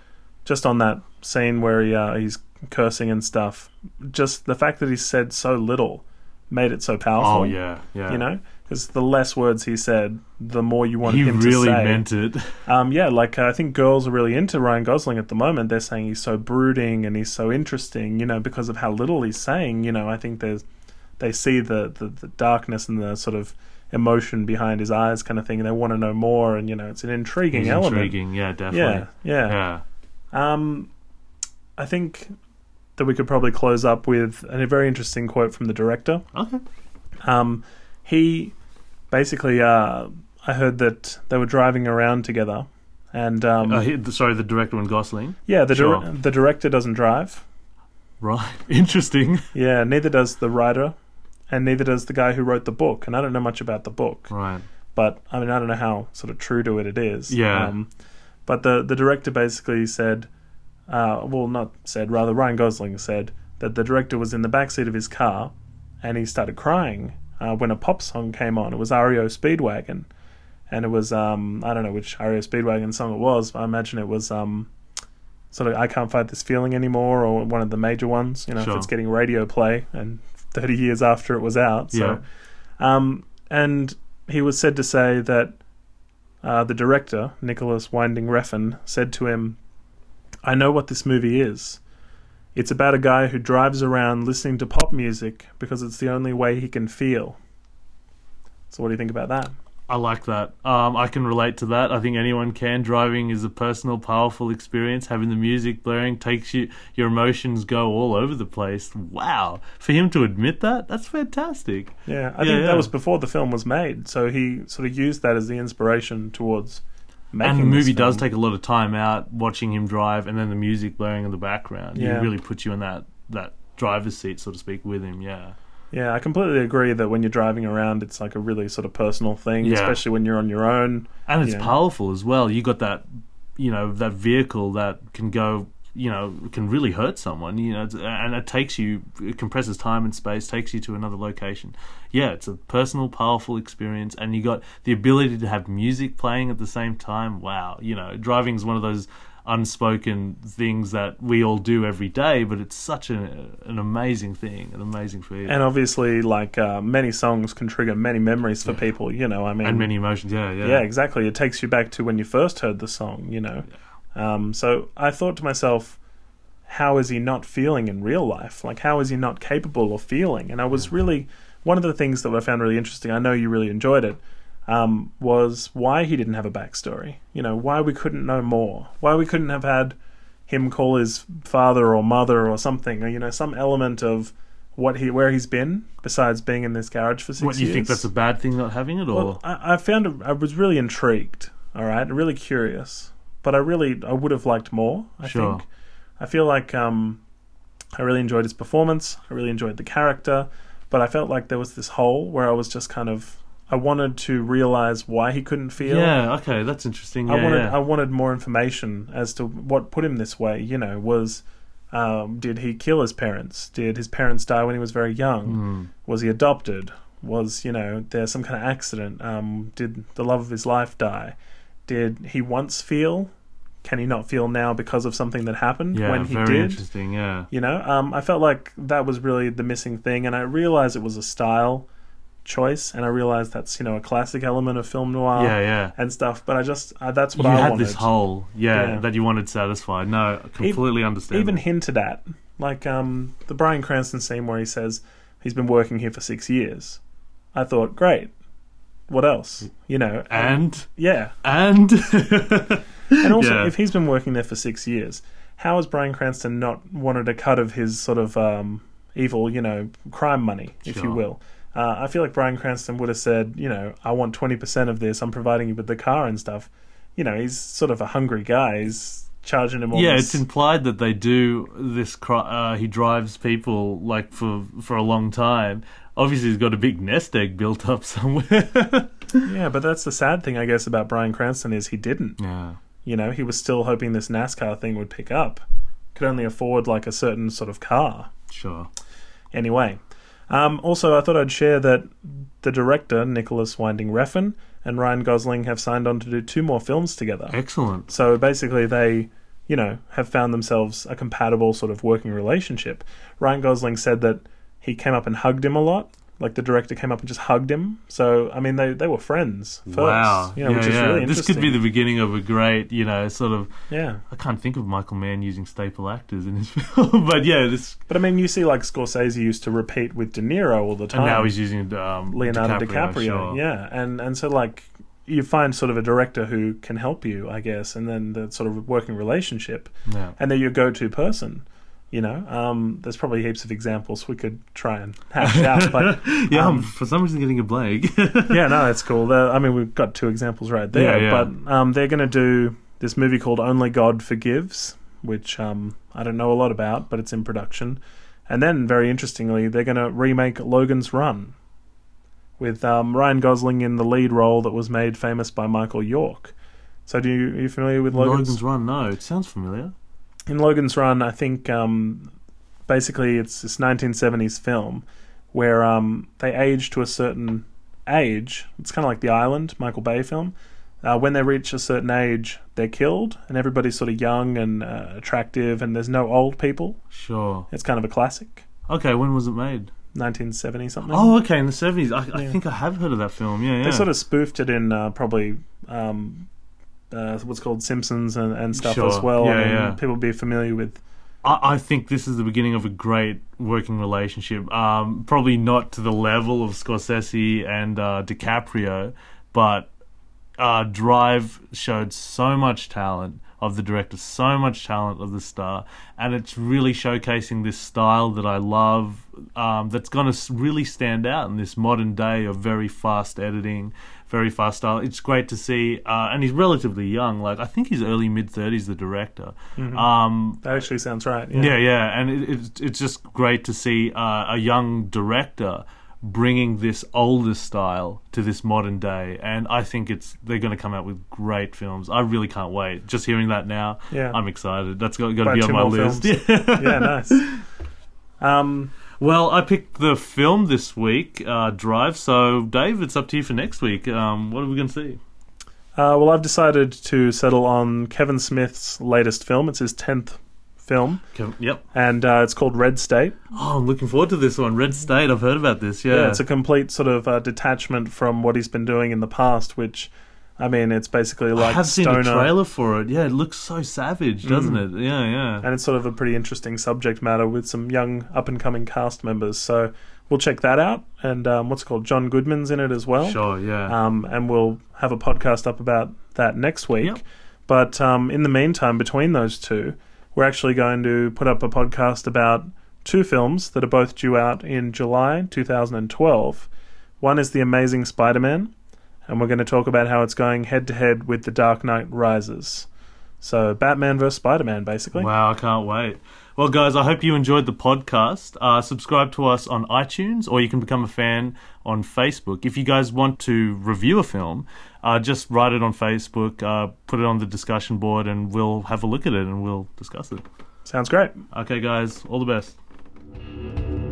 Speaker 2: just on that scene where he uh, he's cursing and stuff, just the fact that he said so little made it so powerful.
Speaker 1: Oh yeah, yeah.
Speaker 2: you know, because the less words he said, the more you wanted
Speaker 1: he
Speaker 2: him
Speaker 1: really
Speaker 2: to say.
Speaker 1: He really meant it.
Speaker 2: Um, yeah, like uh, I think girls are really into Ryan Gosling at the moment. They're saying he's so brooding and he's so interesting, you know, because of how little he's saying. You know, I think there's they see the, the, the darkness and the sort of emotion behind his eyes, kind of thing, and they want to know more. And you know, it's an intriguing
Speaker 1: He's
Speaker 2: element.
Speaker 1: intriguing. Yeah, definitely.
Speaker 2: Yeah, yeah.
Speaker 1: yeah.
Speaker 2: Um, I think that we could probably close up with a very interesting quote from the director.
Speaker 1: Okay.
Speaker 2: Um, he basically, uh, I heard that they were driving around together, and um,
Speaker 1: Uh, he, sorry, the director and Gosling.
Speaker 2: yeah, the dir-
Speaker 1: sure.
Speaker 2: the director doesn't drive.
Speaker 1: Right. Interesting.
Speaker 2: Yeah, neither does the writer, and neither does the guy who wrote the book. And I don't know much about the book,
Speaker 1: Right.
Speaker 2: but I mean, I don't know how sort of true to it it is.
Speaker 1: Yeah.
Speaker 2: Um, but the the director basically said, uh, well, not said, rather, Ryan Gosling said that the director was in the backseat of his car and he started crying uh, when a pop song came on. It was REO Speedwagon. And it was, um, I don't know which REO Speedwagon song it was. But I imagine it was um, sort of I Can't Fight This Feeling Anymore or one of the major ones, you know,
Speaker 1: Sure.
Speaker 2: if it's getting radio play and 30 years after it was out. So,
Speaker 1: Yeah.
Speaker 2: um, and he was said to say that uh, the director, Nicolas Winding Refn, said to him, I know what this movie is. It's about a guy who drives around listening to pop music because it's the only way he can feel. So, what do you think about that?
Speaker 1: I like that. Um, I can relate to that. I think anyone can. Driving is a personal, powerful experience. Having the music blaring takes you, your emotions go all over the place. Wow. For him to admit that, that's fantastic.
Speaker 2: Yeah, I
Speaker 1: Yeah,
Speaker 2: think
Speaker 1: yeah.
Speaker 2: that was before the film was made. So he sort of used that as the inspiration towards making.
Speaker 1: and the movie does take a lot of time out watching him drive and then the music blaring in the background.
Speaker 2: Yeah.
Speaker 1: It really puts you in that, that driver's seat, so to speak, with him. Yeah.
Speaker 2: Yeah, I completely agree that when you're driving around, it's like a really sort of personal thing,
Speaker 1: Yeah.
Speaker 2: especially when you're on your own.
Speaker 1: and it's powerful as well. You got that, you know, that vehicle that can go, you know, can really hurt someone. You know, and it takes you, it compresses time and space, takes you to another location. Yeah, it's a personal, powerful experience, and you got the ability to have music playing at the same time. Wow, you know, driving is one of those unspoken things that we all do every day, but it's such a, an amazing thing, an amazing feeling,
Speaker 2: And obviously, like uh, many songs can trigger many memories for people. You know, I mean,
Speaker 1: and many emotions. Yeah, yeah,
Speaker 2: yeah, exactly. It takes you back to when you first heard the song. You know, um, so I thought to myself, how is he not feeling in real life? Like, how is he not capable of feeling? And I was really one of the things that I found really interesting. I know you really enjoyed it. Um, was why he didn't have a backstory. You know, why we couldn't know more. Why we couldn't have had him call his father or mother or something. Or, you know, some element of what he where he's been besides being in this garage for six
Speaker 1: What do you
Speaker 2: years.
Speaker 1: think? That's a bad thing not having it, or
Speaker 2: Well, I, I found it, I was really intrigued. All right, really curious, but I really I would have liked more. I
Speaker 1: Sure.
Speaker 2: think. I feel like um, I really enjoyed his performance. I really enjoyed the character, but I felt like there was this hole where I was just kind of I wanted to realize why he couldn't feel.
Speaker 1: yeah, okay, that's interesting. Yeah,
Speaker 2: I wanted
Speaker 1: yeah.
Speaker 2: I wanted more information as to what put him this way. You know, was um, did he kill his parents? Did his parents die when he was very young?
Speaker 1: Hmm.
Speaker 2: Was he adopted? Was you know there some kind of accident? Um, did the love of his life die? Did he once feel? Can he not feel now because of something that happened
Speaker 1: yeah,
Speaker 2: when he
Speaker 1: very
Speaker 2: did?
Speaker 1: interesting. Yeah,
Speaker 2: You know, um, I felt like that was really the missing thing, and I realized it was a style choice, and I realized that's you know a classic element of film noir
Speaker 1: yeah, yeah.
Speaker 2: and stuff. But I just uh, that's what
Speaker 1: you
Speaker 2: I
Speaker 1: had
Speaker 2: wanted.
Speaker 1: this hole, yeah,
Speaker 2: Yeah.
Speaker 1: that you wanted satisfied. No, completely understand.
Speaker 2: even hinted at, like um, the Bryan Cranston scene where he says he's been working here for six years. I thought, great. What else? You know,
Speaker 1: and
Speaker 2: yeah,
Speaker 1: and
Speaker 2: and also
Speaker 1: Yeah.
Speaker 2: if he's been working there for six years, how has Bryan Cranston not wanted a cut of his sort of um, evil, you know, crime money, if you will? Uh, I feel like Bryan Cranston would have said, you know, I want twenty percent of this. I'm providing you with the car and stuff. You know, he's sort of a hungry guy. He's charging him all
Speaker 1: yeah,
Speaker 2: this-
Speaker 1: it's implied that they do this. Uh, he drives people like for for a long time. Obviously, he's got a big nest egg built up somewhere.
Speaker 2: Yeah, but that's the sad thing, I guess, about Bryan Cranston is he didn't.
Speaker 1: yeah,
Speaker 2: You know, he was still hoping this NASCAR thing would pick up. Could only afford like a certain sort of car.
Speaker 1: sure.
Speaker 2: Anyway, um, also I thought I'd share that the director Nicolas Winding Refn and Ryan Gosling have signed on to do two more films together.
Speaker 1: Excellent.
Speaker 2: So basically, they, you know, have found themselves a compatible sort of working relationship. Ryan Gosling said that he came up and hugged him a lot. Like the director came up and just hugged him. So I mean, they they were friends first.
Speaker 1: wow.
Speaker 2: you know, which is really
Speaker 1: this could be the beginning of a great, you know, sort of.
Speaker 2: yeah.
Speaker 1: I can't think of Michael Mann using staple actors in his film, but yeah, this.
Speaker 2: But I mean, you see, like Scorsese used to repeat with De Niro all the time.
Speaker 1: And now he's using um,
Speaker 2: Leonardo
Speaker 1: DiCaprio.
Speaker 2: DiCaprio,
Speaker 1: sure.
Speaker 2: yeah, and and so like you find sort of a director who can help you, I guess, and then the sort of working relationship,
Speaker 1: yeah.
Speaker 2: and they're your go-to person. You know, um, there's probably heaps of examples we could try and hash out, but
Speaker 1: Yeah,
Speaker 2: Um,
Speaker 1: I'm for some reason getting a blank.
Speaker 2: yeah, no, that's cool. They're- I mean, we've got two examples right there,
Speaker 1: Yeah, yeah.
Speaker 2: but um, they're going to do this movie called Only God Forgives, which um, I don't know a lot about, but it's in production. And then, very interestingly, they're going to remake Logan's Run with um, Ryan Gosling in the lead role that was made famous by Michael York. So, do you are you familiar with Logan's?
Speaker 1: Logan's Run, no, it sounds familiar.
Speaker 2: In Logan's Run, I think um, basically it's this 1970s film where um, they age to a certain age. It's kind of like The Island, Michael Bay film. Uh, when they reach a certain age, they're killed, and everybody's sort of young and uh, attractive, and there's no old people.
Speaker 1: Sure.
Speaker 2: It's kind of a classic,
Speaker 1: Okay, when was it made?
Speaker 2: 1970 something.
Speaker 1: Oh, okay, in the seventies. I, I think I have heard of that film. Yeah, yeah.
Speaker 2: They sort of spoofed it in uh, probably um, uh, what's called Simpsons and, and stuff
Speaker 1: Sure.
Speaker 2: as well.
Speaker 1: Yeah,
Speaker 2: I mean,
Speaker 1: yeah.
Speaker 2: People be familiar with.
Speaker 1: I, I think this is the beginning of a great working relationship. Um, probably not to the level of Scorsese and uh, DiCaprio, but uh, Drive showed so much talent of the director, so much talent of the star, and it's really showcasing this style that I love. Um, that's going to really stand out in this modern day of very fast editing, very fast style. It's great to see, uh, and he's relatively young. Like I think he's early mid thirties. The director. Um,
Speaker 2: That actually sounds right. Yeah.
Speaker 1: yeah, yeah, and it, it's it's just great to see uh, a young director bringing this older style to this modern day, and I think it's they're going to come out with great films. I really can't wait. Just hearing that now,
Speaker 2: Yeah.
Speaker 1: I'm excited. That's got, got to be on my list. Yeah.
Speaker 2: yeah, nice. Um,
Speaker 1: Well, I picked the film this week, uh, Drive. So, Dave, it's up to you for next week. Um, what are we going to see?
Speaker 2: uh, well, I've decided to settle on Kevin Smith's latest film. It's his tenth film,
Speaker 1: Kev- Yep.
Speaker 2: and uh, it's called Red State.
Speaker 1: Oh, I'm looking forward to this one. Red State. I've heard about this. Yeah.
Speaker 2: Yeah, it's a complete sort of uh, detachment from what he's been doing in the past, which. I mean, it's basically like
Speaker 1: I have seen
Speaker 2: stoner,
Speaker 1: the trailer for it. Yeah, it looks so savage, doesn't it? Yeah, yeah.
Speaker 2: and it's sort of a pretty interesting subject matter with some young up and coming cast members. So we'll check that out. And um, what's it called John Goodman's in it as well.
Speaker 1: Sure, yeah.
Speaker 2: Um, and we'll have a podcast up about that next week.
Speaker 1: Yep.
Speaker 2: But um, in the meantime, between those two, we're actually going to put up a podcast about two films that are both due out in July 2012. One is The Amazing Spider Man, and we're going to talk about how it's going head to head with The Dark Knight Rises. So, Batman vs. Spider Man, basically.
Speaker 1: Wow, I can't wait. Well, guys, I hope you enjoyed the podcast. Uh, subscribe to us on iTunes, or you can become a fan on Facebook. If you guys want to review a film, uh, just write it on Facebook, uh, put it on the discussion board, and we'll have a look at it and we'll discuss it.
Speaker 2: Sounds great.
Speaker 1: Okay, guys, all the best.